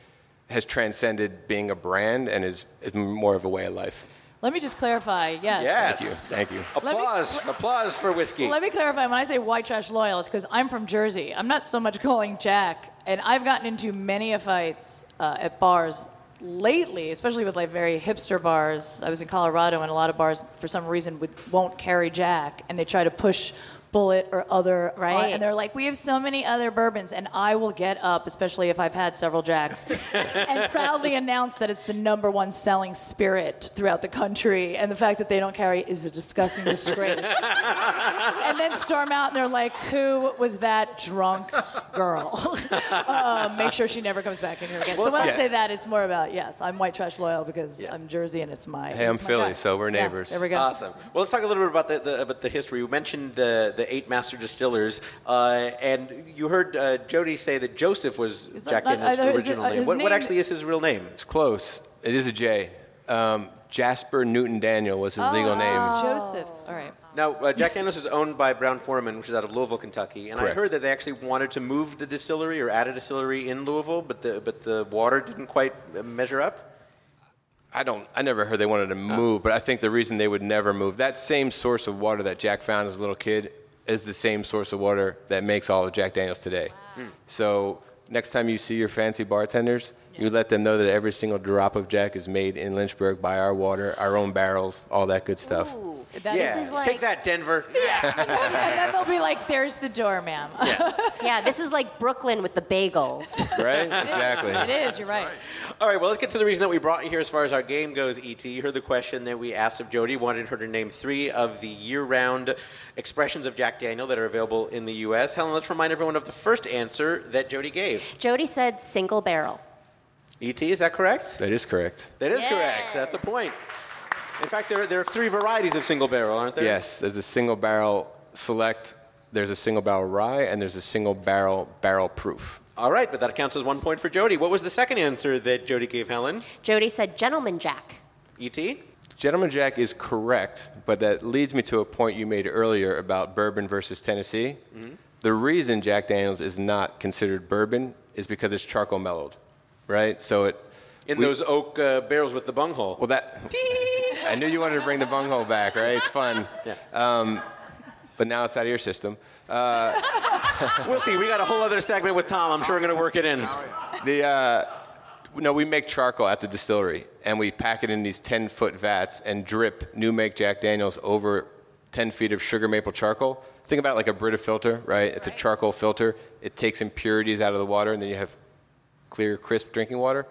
has transcended being a brand and is, is more of a way of life. Let me just clarify. Yes. Yes. Thank you. Let me- Applause, applause for whiskey. Let me clarify. When I say white trash loyal, it's because I'm from Jersey. I'm not so much calling Jack, and I've gotten into many a fights uh, at bars lately, especially with like very hipster bars. I was in Colorado, and a lot of bars, for some reason, would, won't carry Jack, and they try to push Bulleit or other, uh, Right. and they're like, "We have so many other bourbons," and I will get up, especially if I've had several Jacks, and proudly announce that it's the number one selling spirit throughout the country, and the fact that they don't carry is a disgusting disgrace and then storm out and they're like, "Who was that drunk girl?" um, make sure she never comes back in here again. so when I say that, it's more about yes, I'm white trash loyal because I'm Jersey and it's my. Hey, I'm my Philly, guy. so we're neighbors. Yeah, neighbors. there we go. Awesome. Well, let's talk a little bit about the, the about the history. You mentioned the the eight master distillers, uh, and you heard uh, Jodi say that Joseph was Is that Jack not- Daniels' uh, is it- original uh, name. his What, what actually is his real name? It's close. It is a J. Um, Jasper Newton Daniel was his legal name. It's Joseph. All right. Now, uh, Jack Daniels is owned by Brown-Forman, which is out of Louisville, Kentucky, and I heard that they actually wanted to move the distillery or add a distillery in Louisville, but the but the water didn't quite uh, measure up. I don't. I never heard they wanted to move, but I think the reason they would never move that same source of water that Jack found as a little kid is the same source of water that makes all of Jack Daniels today. So next time you see your fancy bartenders, You let them know that every single drop of Jack is made in Lynchburg by our water, our own barrels, all that good stuff. Ooh. That Yeah. is- like- Take that, Denver. and then they'll be like, "There's the door, ma'am." Yeah, this is like Brooklyn with the bagels. Right? exactly. it is. You're right. All right, well, let's get to the reason that we brought you here as far as our game goes, E.T. You heard the question that we asked of Jodi, wanted her to name three of the year round expressions of Jack Daniel that are available in the U.S. Helen, let's remind everyone of the first answer that Jodi gave. Jodi said single barrel. E.T., is that correct? That is correct. That is correct. That's a point. In fact, there, there are three varieties of single barrel, aren't there? Yes, there's a single barrel select, there's a single barrel rye, and there's a single barrel barrel proof. All right, but that counts as one point for Jodi. What was the second answer that Jodi gave Helen? Jodi said gentleman Jack. E.T.? Gentleman Jack is correct, but that leads me to a point you made earlier about bourbon versus Tennessee. Mm-hmm. The reason Jack Daniels is not considered bourbon is because it's charcoal mellowed, right? So it. In we- those oak uh, barrels with the bunghole. Well, that. I knew you wanted to bring the bunghole back, right? It's fun. Yeah. Um, but now it's out of your system. We'll see. We got a whole other segment with Tom. I'm sure we're going to work it in. The uh, no, we make charcoal at the distillery, and we pack it in these 10 foot vats and drip new make Jack Daniels over 10 feet of sugar maple charcoal. Think about it like a Brita filter, right? It's a charcoal filter. It takes impurities out of the water, and then you have clear, crisp drinking water.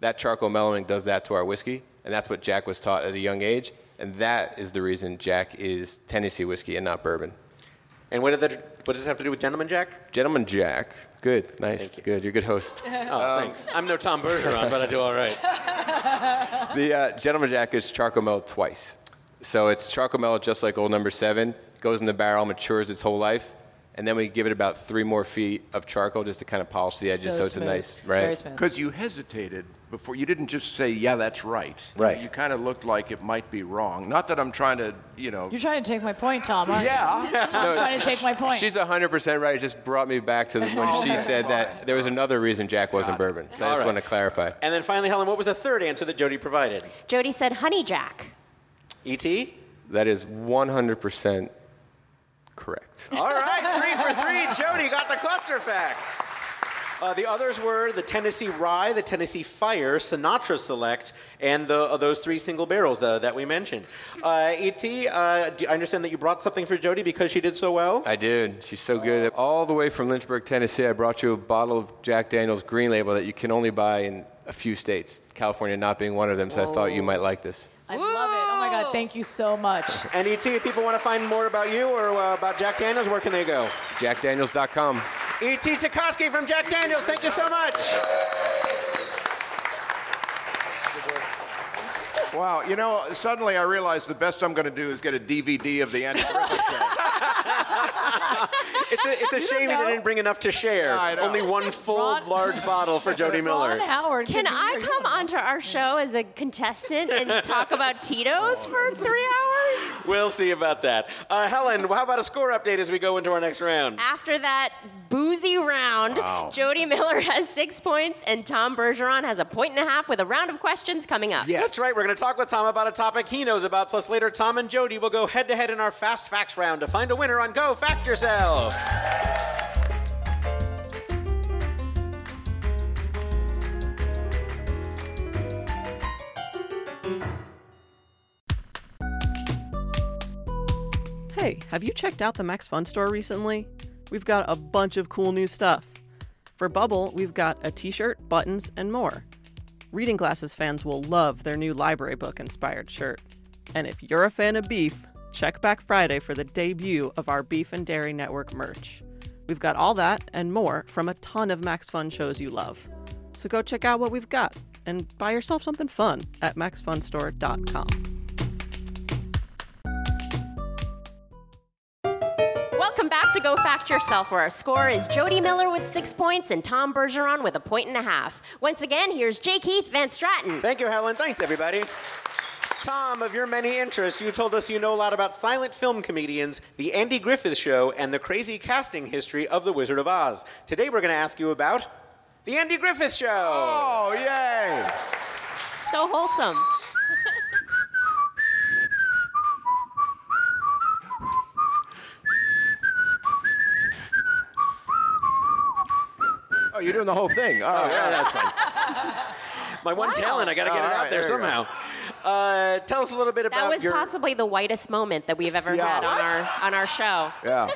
That charcoal mellowing does that to our whiskey, and that's what Jack was taught at a young age, and that is the reason Jack is Tennessee whiskey and not bourbon. And what, did that, what does it have to do with Gentleman Jack? Gentleman Jack, good, nice, Thank you. good. You're a good host. Oh, thanks. I'm no Tom Bergeron, but I do all right. The uh, Gentleman Jack is charcoal mellowed twice. So it's charcoal mellowed just like old number seven, goes in the barrel, matures its whole life, and then we give it about three more feet of charcoal just to kind of polish the edges so, it's a nice, right? Because you hesitated before. You didn't just say, yeah, that's right. Right. You kind of looked like it might be wrong. Not that I'm trying to, you know. You're trying to take my point, Tom. Aren't yeah. you? Tom's trying to take my point. She's 100% right. It just brought me back to the, when oh, she said that there was another reason Jack wasn't bourbon. So I just right. want to clarify. And then finally, Helen, what was the third answer that Jodi provided? Jodi said honey Jack. E.T.? That is 100% correct. All right, three for three. Jodi got the cluster facts. Uh, the others were the Tennessee Rye, the Tennessee Fire, Sinatra Select, and the, uh, those three single barrels uh, that we mentioned. Uh, E.T., uh, do I understand that you brought something for Jodi because she did so well? I did. She's so good. All the way from Lynchburg, Tennessee, I brought you a bottle of Jack Daniels Green Label that you can only buy in a few states, California not being one of them, so I thought you might like this. I love it. God, thank you so much. And E.T., if people want to find more about you or uh, about Jack Daniels, where can they go? JackDaniels.com. E.T. Tecosky from Jack Daniels, thank you so much. Wow. You know, suddenly I realized the best I'm going to do is get a DVD of the Andy Griffith Show. It's a, it's a shame you know. didn't bring enough to share. Yeah, Only one full Ron- large bottle for Jodi Miller. Ron Howard. Can I come onto our show as a contestant and talk about Tito's for three hours? We'll see about that. Uh, Helen, how about a score update as we go into our next round? After that boozy round, Jodi Miller has six points and Tom Bergeron has a point and a half with a round of questions coming up. Yeah, That's right. We're going to talk with Tom about a topic he knows about. Plus, later, Tom and Jodi will go head to head in our Fast Facts round to find a winner on Go Fact Yourself. Hey, have you checked out the Max Fun store recently? We've got a bunch of cool new stuff. For Bubble, we've got a t shirt, buttons, and more. Reading Glasses fans will love their new library book inspired shirt. And if you're a fan of beef, check back Friday for the debut of our Beef and Dairy Network merch. We've got all that and more from a ton of Max Fun shows you love. So go check out what we've got and buy yourself something fun at maxfunstore.com. Welcome back to Go Fact Yourself, where our score is Jodi Miller with six points and Tom Bergeron with a point and a half. Once again, here's Jake Keith Van Straaten. Thank you, Helen. Thanks, everybody. Tom, of your many interests, you told us you know a lot about silent film comedians, the Andy Griffith Show, and the crazy casting history of The Wizard of Oz. Today we're going to ask you about the Andy Griffith Show. Oh, yay. So wholesome. You're doing the whole thing. Oh, Yeah, that's fine. My one Wow. talent, I got to get All it out right, there, there somehow. Uh, tell us a little bit about That was your. possibly the whitest moment that we've ever Yeah. had on What? our on our show. Yeah.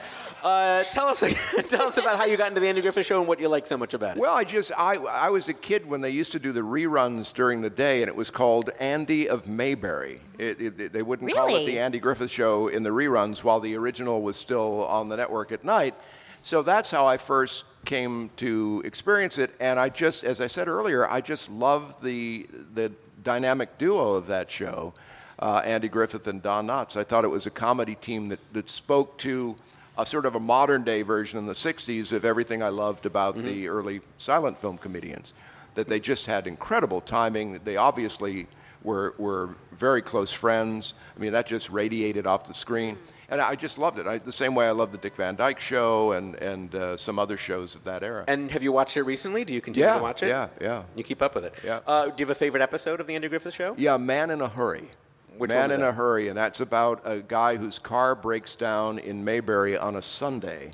Uh, tell us, tell us about how you got into the Andy Griffith Show and what you like so much about it. Well, I just I I was a kid when they used to do the reruns during the day, and it was called Andy of Mayberry. It, it, it- they wouldn't call it the Andy Griffith Show in the reruns, while the original was still on the network at night. So that's how I first came to experience it, and I just, as I said earlier, I just love the the dynamic duo of that show, uh, Andy Griffith and Don Knotts. I thought it was a comedy team that that spoke to a sort of a modern day version in the 60s of everything I loved about the early silent film comedians. That they just had incredible timing. They obviously were, were very close friends. I mean, that just radiated off the screen. And I just loved it. I, the same way I loved the Dick Van Dyke Show and, and uh, some other shows of that era. And have you watched it recently? Do you continue Yeah, to watch it? yeah, yeah. You keep up with it? Yeah. Uh, do you have a favorite episode of the Andy Griffith Show? Yeah, Man in a Hurry. Which Man in that? a Hurry, and that's about a guy whose car breaks down in Mayberry on a Sunday,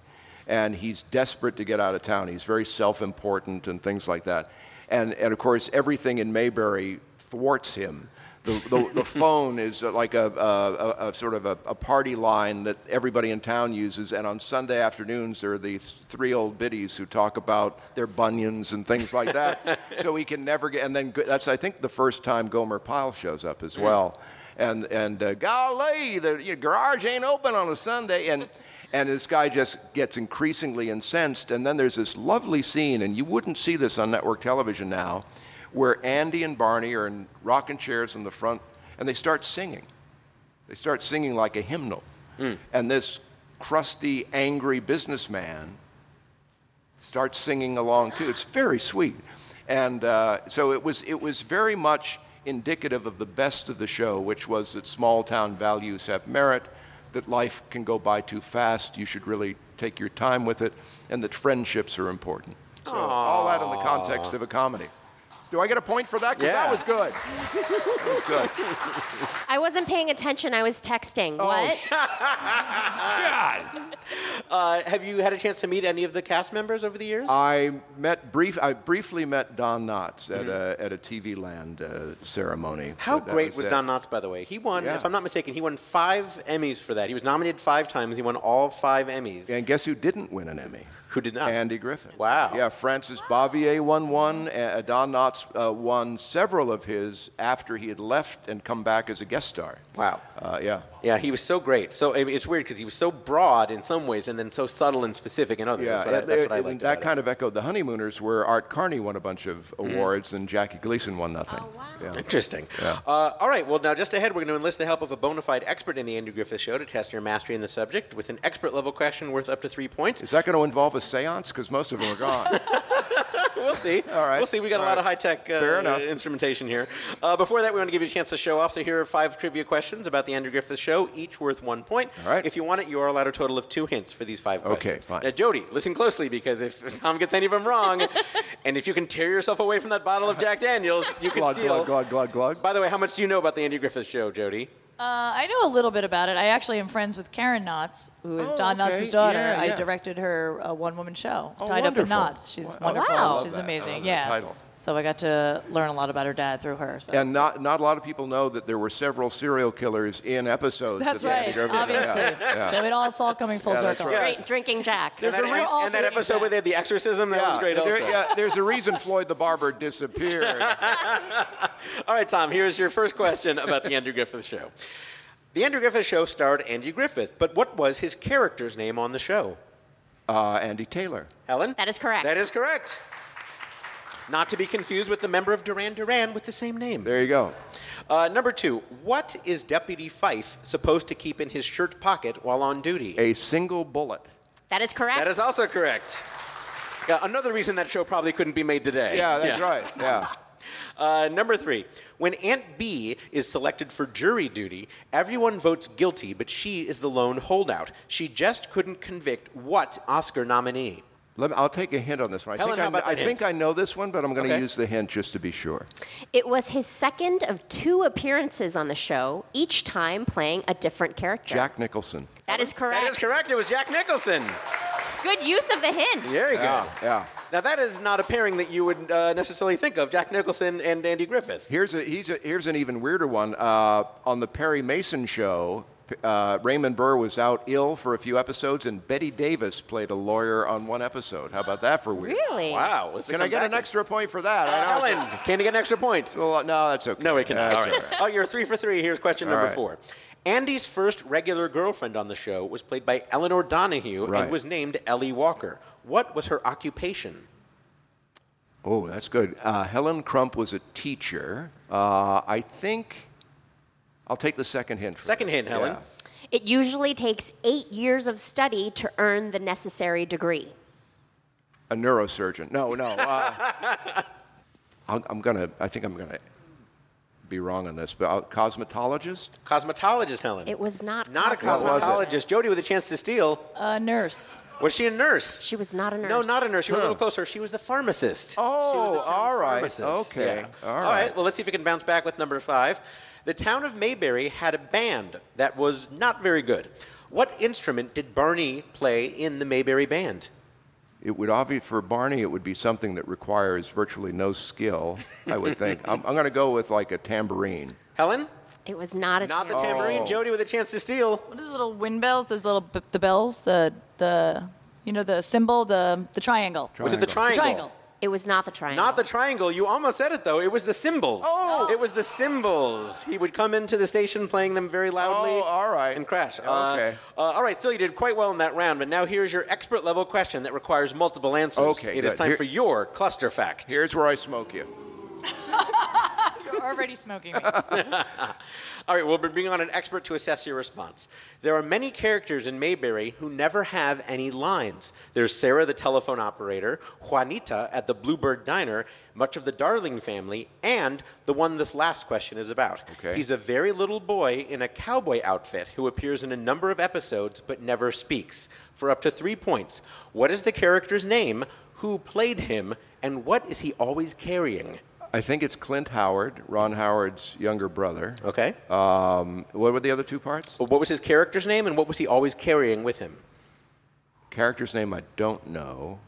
and he's desperate to get out of town. He's very self-important and things like that, and and of course everything in Mayberry thwarts him. The, the, the phone is uh, like a, a, a, sort of a, a party line that everybody in town uses, and on Sunday afternoons there are these three old biddies who talk about their bunions and things like that. so he can never get, and then that's I think the first time Gomer Pyle shows up as well, and and uh, golly, the your garage ain't open on a Sunday, and and this guy just gets increasingly incensed, and then there's this lovely scene, and you wouldn't see this on network television now where Andy and Barney are in rocking chairs in the front and they start singing. They start singing like a hymnal. And this crusty, angry businessman starts singing along too. It's very sweet. And uh, so it was, it was very much indicative of the best of the show, which was that small town values have merit, that life can go by too fast, you should really take your time with it, and that friendships are important. So all that in the context of a comedy. Do I get a point for that? Because Yeah. that was good. that was good. I wasn't paying attention. I was texting. Oh, what? Uh, have you had a chance to meet any of the cast members over the years? I met brief. I briefly met Don Knotts at Mm-hmm. a at a TV Land uh, ceremony. How great was it. Don Knotts, by the way? He won, Yeah. if I'm not mistaken, he won five Emmys for that. He was nominated five times. He won all five Emmys. And guess who didn't win an Emmy? Who did not? Andy Griffith. Wow. Yeah, Frances Bavier won one. Uh, Don Knotts uh, won several of his after he had left and come back as a guest star. Wow. Uh, yeah. Yeah, he was so great. So I mean, it's weird because he was so broad in some ways and then so subtle and specific in others. Yeah, that's what I, that's they- what I and liked that about kind of echoed the Honeymooners, where Art Carney won a bunch of Mm-hmm. awards and Jackie Gleason won nothing. Oh, wow. Yeah. Interesting. Yeah. Uh, all right. Well, now just ahead, we're going to enlist the help of a bona fide expert in the Andrew Griffith Show to test your mastery in the subject with an expert level question worth up to three points. Is that going to involve a séance? Because most of them are gone. we'll see. All right. We'll see. We got a lot right. of high tech uh, Fair instrumentation here. Uh, before that, we want to give you a chance to show off. So here are five trivia questions about the Andrew Griffith Show, each worth one point. All right. If you want it, you are allowed a total of two hints for these five Okay, questions. fine. Now, Jodi, listen closely because if Tom gets any of them wrong, and if you can tear yourself away from that bottle of Jack Daniels, you can glug, seal. glug, glug, glug, glug. By the way, how much do you know about the Andy Griffith Show, Jodi? Uh, I know a little bit about it. I actually am friends with Karen Knotts, who is Oh, Don okay. Knotts' daughter. Yeah, I directed her uh, one-woman show, Oh, Tied Up in wonderful. Knots. She's Wow. wonderful. I love She's that. I amazing. love that yeah. title. So I got to learn a lot about her dad through her. So. And not, not a lot of people know that there were several serial killers in episodes. That's of the Andy right, Griffith- obviously. Yeah, yeah. So it all, it's all coming full Yeah, circle. right. Drink, drinking Jack. And that, a real- and- all and that episode Jack. where they had the exorcism, that was great there- also. yeah, there's a reason Floyd the Barber disappeared. All right, Tom, here's your first question about the Andrew Griffith Show. The Andrew Griffith Show starred Andy Griffith, but what was his character's name on the show? Uh, Andy Taylor. Helen? That is correct. That is correct. Not to be confused with the member of Duran Duran with the same name. There you go. Uh, number two, what is Deputy Fife supposed to keep in his shirt pocket while on duty? A single bullet. That is correct. That is also correct. Yeah, another reason that show probably couldn't be made today. Yeah, that's right. Yeah. Uh, number three, when Aunt Bee is selected for jury duty, everyone votes guilty, but she is the lone holdout. She just couldn't convict what Oscar nominee? Let me, I'll take a hint on this one. I Helen, think, how I, about I think? I know this one, but I'm going to Okay. use the hint just to be sure. It was his second of two appearances on the show, each time playing a different character. Jack Nicholson. That is correct. That is correct. It was Jack Nicholson. Good use of the hint. Very good. Yeah, yeah. Now that is not a pairing that you would uh, necessarily think of, Jack Nicholson and Andy Griffith. Here's, a, he's a, here's an even weirder one. Uh, on the Perry Mason show, uh, Raymond Burr was out ill for a few episodes, and Bette Davis played a lawyer on one episode. How about that for weird? Really? Wow. Can I get an extra point for that? I know it's- Helen, can you get an extra point? Well, no, that's okay. No, we cannot. All right. all right. Oh, you're three for three. Here's question All number right. four. Andy's first regular girlfriend on the show was played by Elinor Donahue Right. and was named Ellie Walker. What was her occupation? Oh, that's good. Uh, Helen Crump was a teacher. Uh, I think I'll take the second hint. For Second hint, Helen. Yeah. It usually takes eight years of study to earn the necessary degree. A neurosurgeon. No, no. Uh, I'm, I'm gonna. I think I'm gonna be wrong on this, but uh, cosmetologist. Cosmetologist, Helen. It was not. not a What was it? cosmetologist. Jodi with a chance to steal. A nurse. Was she a nurse? She was not a nurse. No, not a nurse. You were a little closer. She was the pharmacist. Oh, the all right. pharmacist. Okay. Yeah. All All right. right. Well, let's see if we can bounce back with number five. The town of Mayberry had a band that was not very good. What instrument did Barney play in the Mayberry band? It would obviously, for Barney. It would be something that requires virtually no skill. I would think. I'm, I'm going to go with like a tambourine. Helen? It was not a. Not the tambourine. tambourine. Oh. Jodi with a chance to steal. What are those little wind bells? Those little b- the bells, the the you know the symbol, the the triangle. Was it the The triangle? triangle. It was not the triangle. Not the triangle. You almost said it though. It was the cymbals. Oh. It was the cymbals. He would come into the station playing them very loudly. Oh, all right. And crash. Uh, Okay. uh, all right. Still, you did quite well in that round. But now here's your expert level question that requires multiple answers. Okay, It is good. time Here- for your cluster fact. Here's where I smoke you. You're already smoking me. All right, we'll be bringing on an expert to assess your response. There are many characters in Mayberry who never have any lines. There's Sarah, the telephone operator, Juanita at the Bluebird Diner, much of the Darling family, and the one this last question is about. Okay. He's a very little boy in a cowboy outfit who appears in a number of episodes but never speaks. For up to three points, what is the character's name? Who played him? And what is he always carrying? I think it's Clint Howard, Ron Howard's younger brother. Okay. Um, what were the other two parts? What was his character's name and what was he always carrying with him? Character's name I don't know.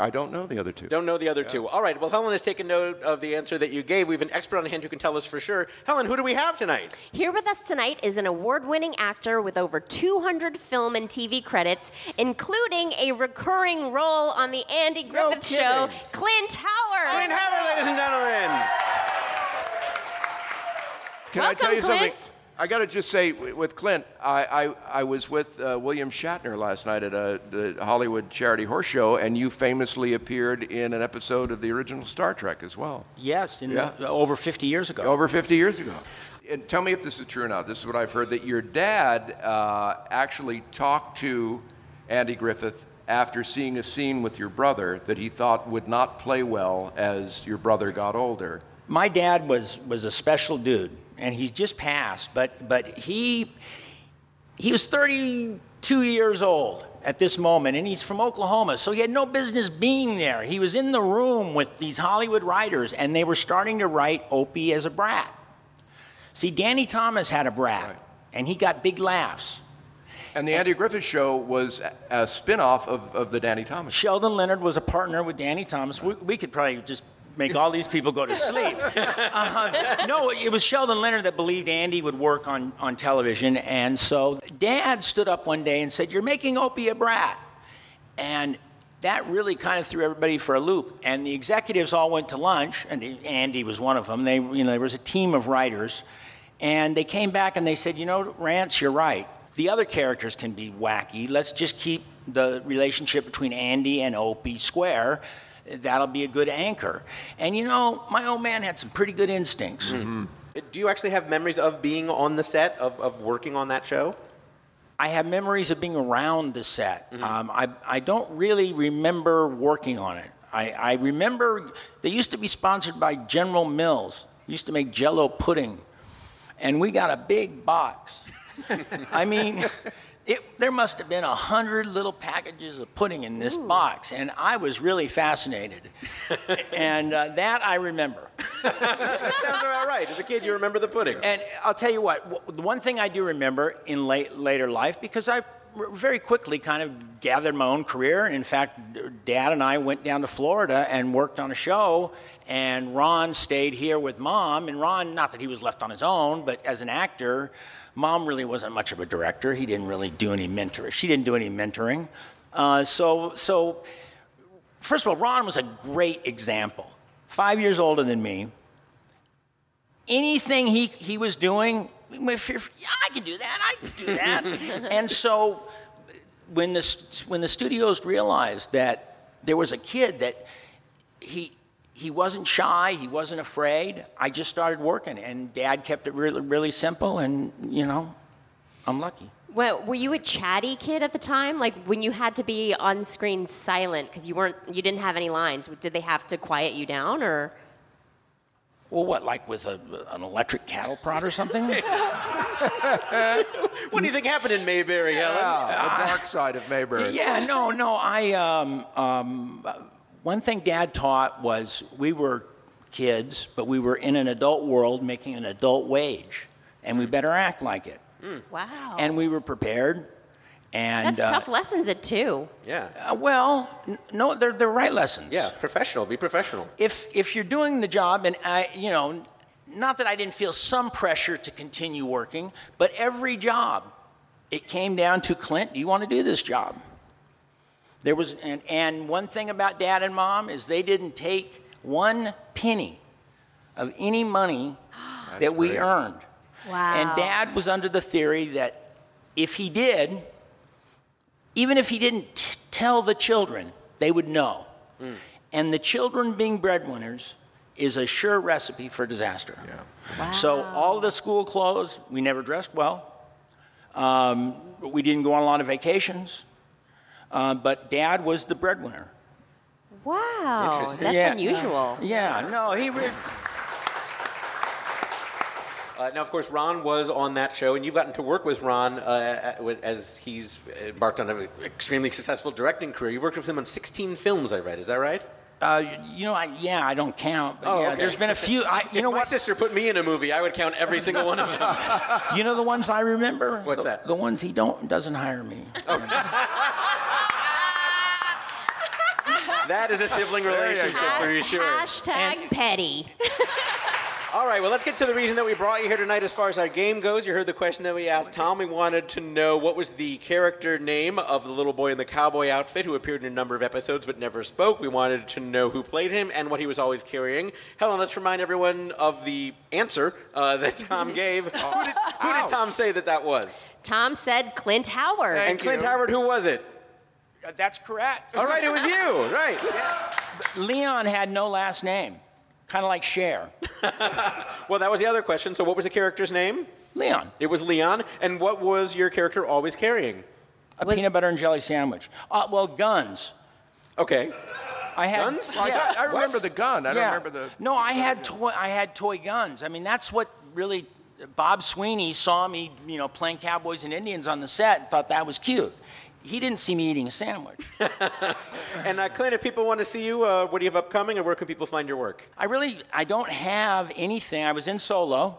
I don't know the other two. Don't know the other two. All right. Well, Helen has taken note of the answer that you gave. We have an expert on hand who can tell us for sure. Helen, who do we have tonight? Here with us tonight is an award winning actor with over 200 film and TV credits, including a recurring role on The Andy Griffith Show. Clint Howard. Clint Howard, ladies and gentlemen. Can Welcome, I tell you Clint. something? I got to just say, with Clint, I, I, I was with uh, William Shatner last night at a, the Hollywood Charity Horse Show, and you famously appeared in an episode of the original Star Trek as well, Yes, in, Yeah. uh, over 50 years ago. over 50 years ago. And tell me if this is true or not. This is what I've heard that your dad uh, actually talked to Andy Griffith after seeing a scene with your brother that he thought would not play well as your brother got older. My dad was, was a special dude, and he's just passed, but, but he, he was 32 years old at this moment, and he's from Oklahoma, so he had no business being there. He was in the room with these Hollywood writers, and they were starting to write Opie as a brat. See, Danny Thomas had a brat, Right. and he got big laughs. And the Andy Griffith Show was a, spinoff of, of the Danny Thomas Show. Sheldon Leonard was a partner with Danny Thomas. We, we could probably just make all these people go to sleep. Uh, no, it was Sheldon Leonard that believed Andy would work on, on television. And so Dad stood up one day and said, You're making Opie a brat. And that really kind of threw everybody for a loop. And the executives all went to lunch, and Andy was one of them. They, you know, there was a team of writers. And they came back and they said, You know, Rance, you're right. The other characters can be wacky. Let's just keep the relationship between Andy and Opie square. That'll be a good anchor. And you know, my old man had some pretty good instincts. Do you actually have memories of being on the set, of, of working on that show? I have memories of being around the set. Um, I, I don't really remember working on it. I, I remember they used to be sponsored by General Mills. Used to make Jello pudding, and we got a big box. I mean, it, there must have been a hundred little packages of pudding in this box, and I was really fascinated. and uh, that I remember. that sounds about right. As a kid, you remember the pudding. And I'll tell you what, the one thing I do remember in late, later life, because I very quickly kind of gathered my own career. In fact, Dad and I went down to Florida and worked on a show, and Ron stayed here with Mom. And Ron, not that he was left on his own, but as an actor, Mom really wasn't much of a director. He didn't really do any mentoring. She didn't do any mentoring. Uh, so, so first of all, Ron was a great example. Five years older than me. Anything he, he was doing, if you're- yeah, I can do that, I can do that. and so when the, when the studios realized that there was a kid that he, he wasn't shy, he wasn't afraid, I just started working. And dad kept it really, really simple, and, you know, I'm lucky. Well, were you a chatty kid at the time? Like when you had to be on screen silent because you weren't, you didn't have any lines. Did they have to quiet you down, or? Well, what, like with a, an electric cattle prod or something? what do you think happened in Mayberry, Helen? the dark side of Mayberry. Yeah, no, no. I um, um, one thing Dad taught was we were kids, but we were in an adult world making an adult wage, and we better act like it. Wow. And we were prepared. And That's uh, tough lessons at two. Yeah. uh, well, n- no, they're the right lessons. Yeah, professional. Be professional. If if you're doing the job, and I, you know, not that I didn't feel some pressure to continue working, but every job, it came down to Clint. Do you want to do this job? There was, and, and one thing about dad and mom is they didn't take one penny of any money that we great. earned. Wow. And dad was under the theory that if he did, even if he didn't t- tell the children, they would know. And the children being breadwinners is a sure recipe for disaster. Yeah. Wow. So all the school clothes, we never dressed well. Um, we didn't go on a lot of vacations. Uh, but dad was the breadwinner. Wow. Interesting. That's Yeah. unusual. Yeah, no, he. Re- Uh, now, of course, Ron was on that show, and you've gotten to work with Ron uh, as he's embarked on an extremely successful directing career. You worked with him on 16 films, I read. Is that right? uh, you know, I, yeah, I don't count. But Oh, yeah, okay. there's been a few. I, you if know my what? sister put me in a movie, I would count every single one of them. You know the ones I remember? What's The- that? The ones he don't doesn't hire me. that is a sibling relationship for sure. Hashtag petty. All right, well, let's get to the reason that we brought you here tonight as far as our game goes. You heard the question that we asked Tom. We wanted to know what was the character name of the little boy in the cowboy outfit who appeared in a number of episodes but never spoke. We wanted to know who played him and what he was always carrying. Helen, let's remind everyone of the answer uh, that Tom gave. who, did, who did Tom say that that was? Tom said Clint Howard. and Clint Howard, who was it? Uh, That's correct. All right, it was you. Right. Yeah. Leon had no last name, kind of like Cher. Well, that was the other question. So, what was the character's name? Leon, It was Leon. And what was your character always carrying? a peanut butter and jelly sandwich. Uh, well, guns. Okay. I had Guns? I, Yeah. I remember What? the gun. I don't remember the. No, I had toy. I had toy guns. I mean, that's what really. Bob Sweeney saw me, you know, playing cowboys and Indians on the set and thought that was cute. He didn't see me eating a sandwich. And uh, Clint, if people want to see you, uh, what do you have upcoming, and where can people find your work? I really, I don't have anything. I was in Solo.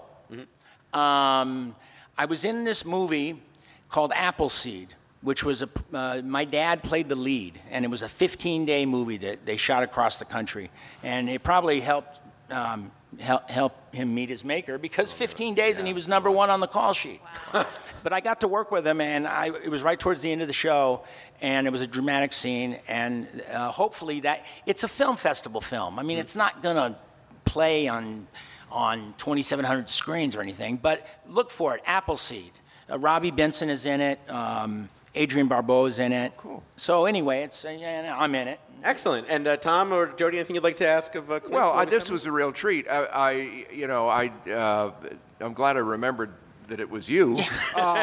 Um, I was in this movie called Appleseed, which was a. Uh, my dad played the lead, and it was a 15-day movie that they shot across the country, and it probably helped. Um, help, help him meet his maker because 15 days and he was number one on the call sheet. but I got to work with him, and I, it was right towards the end of the show, and it was a dramatic scene, and uh, hopefully that it's a film festival film. I mean, it's not gonna play on on 2,700 screens or anything, but look for it. Appleseed. Uh, Robby Benson is in it. Um, Adrienne Barbeau is in it. Cool. So anyway, it's uh, yeah, I'm in it. Excellent. And uh, Tom or Jodi, anything you'd like to ask of uh, Clint? Well, before I, this was a real treat. I, I you know, I, uh, I'm glad I remembered that it was you. Um,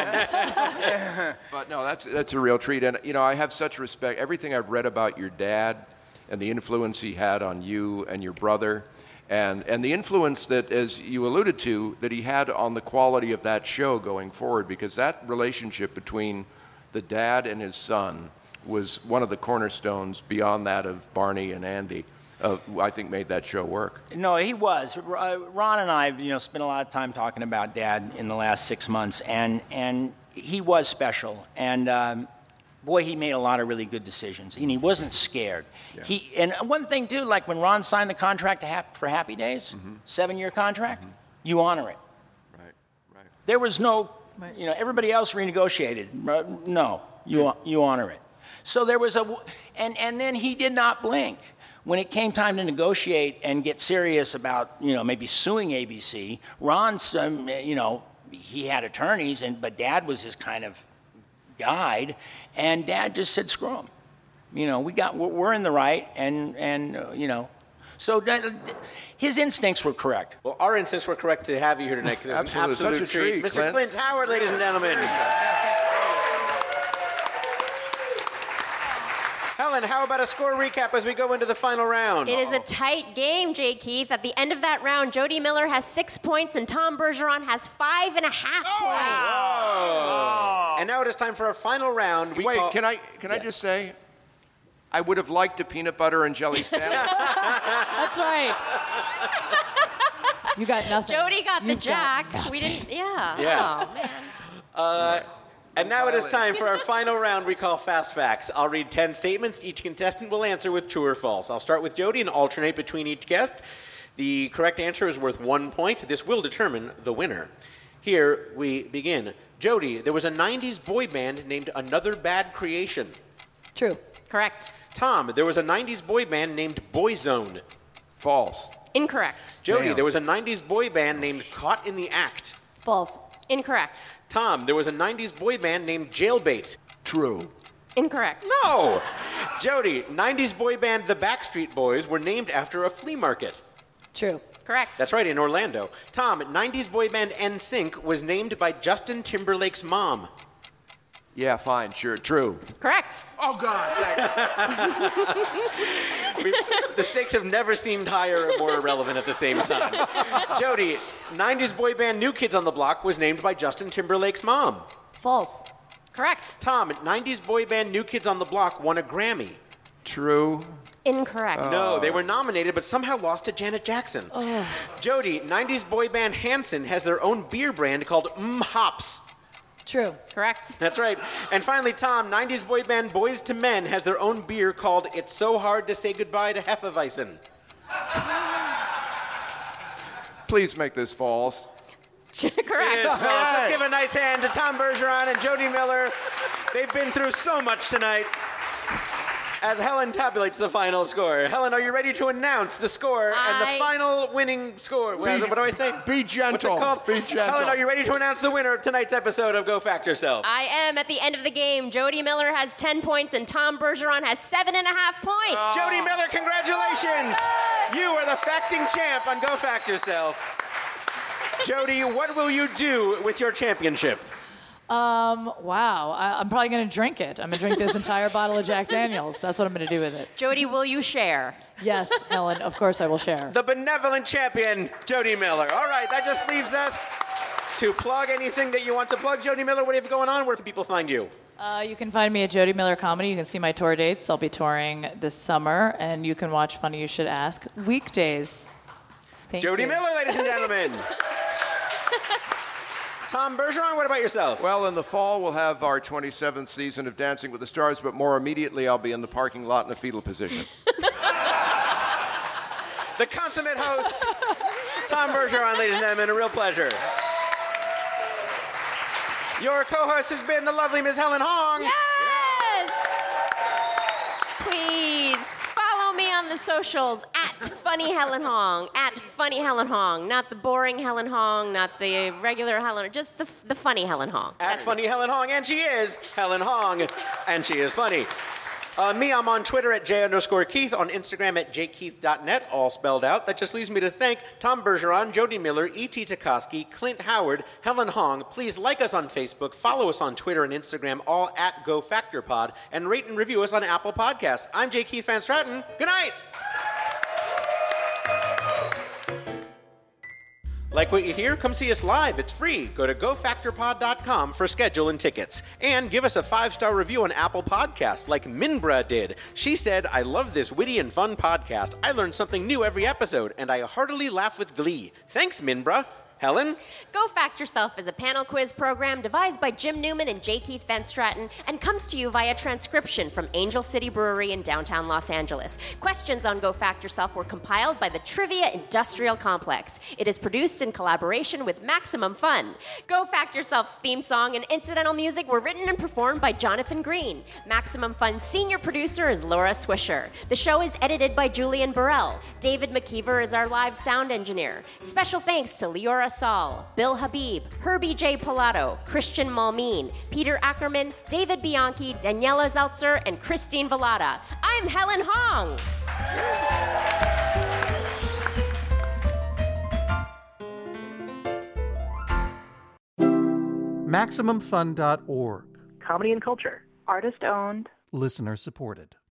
but no, that's that's a real treat, and you know, I have such respect. Everything I've read about your dad and the influence he had on you and your brother, and and the influence that, as you alluded to, that he had on the quality of that show going forward, because that relationship between the dad and his son was one of the cornerstones beyond that of Barney and Andy. Uh, I think made that show work. No, he was. Uh, Ron and I, you know, spent a lot of time talking about Dad in the last six months, and and he was special, and um, boy, he made a lot of really good decisions, and he wasn't scared. He and one thing too, like when Ron signed the contract to hap- for Happy Days, seven-year contract, you honor it. Right, right. There was no, you know, everybody else renegotiated. No, you you honor it. So there was a, and and then he did not blink. When it came time to negotiate and get serious about, you know, maybe suing ABC, Ron, um, you know, he had attorneys, and but Dad was his kind of guide, and Dad just said, "Screw him." You know, we got we're we're in the right, and and uh, you know, so that, his instincts were correct. Well, our instincts were correct to have you here tonight because Absolutely. absolute Such a treat, Mr. Clint. Clint Howard, ladies and gentlemen. Helen, how about a score recap as we go into the final round? It is a tight game, Jay Keith. At the end of that round, Jodi Miller has six points and Tom Bergeron has five and a half points. Oh. And now it is time for our final round. We Wait, call- can I can I just say, I would have liked a peanut butter and jelly sandwich. That's right. You got nothing. Jodi got the You've got jack. we didn't, yeah. Yeah. Oh, man. Uh, and now it is time for our final round we call Fast Facts. I'll read 10 statements. Each contestant will answer with true or false. I'll start with Jodi and alternate between each guest. The correct answer is worth one point. This will determine the winner. Here we begin. Jodi, there was a 90s boy band named Another Bad Creation. True. Correct. Tom, there was a 90s boy band named Boyzone. False. Incorrect. Jodi, Damn. there was a 90s boy band named Caught in the Act. False. Incorrect. Tom, there was a 90s boy band named Jailbait. True. Incorrect. No! Jodi, 90s boy band The Backstreet Boys were named after a flea market. True. Correct. That's right, in Orlando. Tom, 90s boy band NSYNC was named by Justin Timberlake's mom. Yeah, fine, sure, true. Correct. Oh God. The stakes have never seemed higher or more irrelevant at the same time. Jodi, 90s boy band New Kids on the Block was named by Justin Timberlake's mom. False. Correct. Tom, 90s boy band New Kids on the Block won a Grammy. True. Incorrect. No, oh. they were nominated but somehow lost to Janet Jackson. Jodi, 90s boy band Hanson has their own beer brand called Mmm Hops. True. Correct. That's right. And finally, Tom, 90s boy band Boyz II Men has their own beer called It's So Hard to Say Goodbye to Hefeweizen. Please make this false. Correct. Yes, fellas. Let's give a nice hand to Tom Bergeron and Jodi Miller. They've been through so much tonight. As Helen tabulates the final score. Helen, are you ready to announce the score and I- the final winning score? What, what do I say? Be gentle. What's it gentle. called? Be gentle. Helen, are you ready to announce the winner of tonight's episode of Go Fact Yourself? I am at the end of the game. Jodi Miller has 10 points and Tom Bergeron has seven and a half points. Oh. Jodi Miller, congratulations! You are the facting champ on Go Fact Yourself. Jodi, what will you do with your championship? Um, wow. I, I'm probably going to drink it. I'm going to drink this entire bottle of Jack Daniels. That's what I'm going to do with it. Jodi, will you share? Yes, Helen, of course I will share. The benevolent champion, Jodi Miller. All right, that just leaves us to plug anything that you want to plug. Jodi Miller, what do you have going on? Where can people find you? Uh, you can find me at Jodi Miller Comedy. You can see my tour dates. I'll be touring this summer, and you can watch Funny You Should Ask weekdays. Thank Jodi you. Miller, ladies and gentlemen. Tom Bergeron, what about yourself? Well, in the fall, we'll have our 27th season of Dancing with the Stars, but more immediately, I'll be in the parking lot in a fetal position. the consummate host, Tom Bergeron, ladies and gentlemen, a real pleasure. Your co-host has been the lovely Ms. Helen Hong. Yes! Please follow me on the socials at Funny Helen Hong. At Funny Helen Hong. Not the boring Helen Hong, not the regular Helen, just the, the funny Helen Hong. At funny Helen Hong, and she is Helen Hong, and she is funny. Uh, me, I'm on Twitter at J underscore Keith, on Instagram at jkeith.net, all spelled out. That just leaves me to thank Tom Bergeron, Jodi Miller, E.T. Tecosky, Clint Howard, Helen Hong. Please like us on Facebook, follow us on Twitter and Instagram, all at Go Factor Pod, and rate and review us on Apple Podcasts. I'm J. Keith Van Straaten. Good night. Like what you hear? Come see us live. It's free. Go to gofactorpod.com for schedule and tickets. And give us a five star review on Apple Podcasts, like Minbra did. She said, I love this witty and fun podcast. I learn something new every episode, and I heartily laugh with glee. Thanks, Minbra. Helen? Go Fact Yourself is a panel quiz program devised by Jim Newman and J. Keith Van Straaten and comes to you via transcription from Angel City Brewery in downtown Los Angeles. Questions on Go Fact Yourself were compiled by the Trivia Industrial Complex. It is produced in collaboration with Maximum Fun. Go Fact Yourself's theme song and incidental music were written and performed by Jonathan Green. Maximum Fun's senior producer is Laura Swisher. The show is edited by Julian Burrell. David McKeever is our live sound engineer. Special thanks to Leora Saul, Bill Habib, Herbie J. Pilato, Christian Malmeen, Peter Ackerman, David Bianchi, Daniela Zeltzer, and Christine Velada. I'm Helen Hong. MaximumFun.org. Comedy and culture. Artist owned. Listener supported.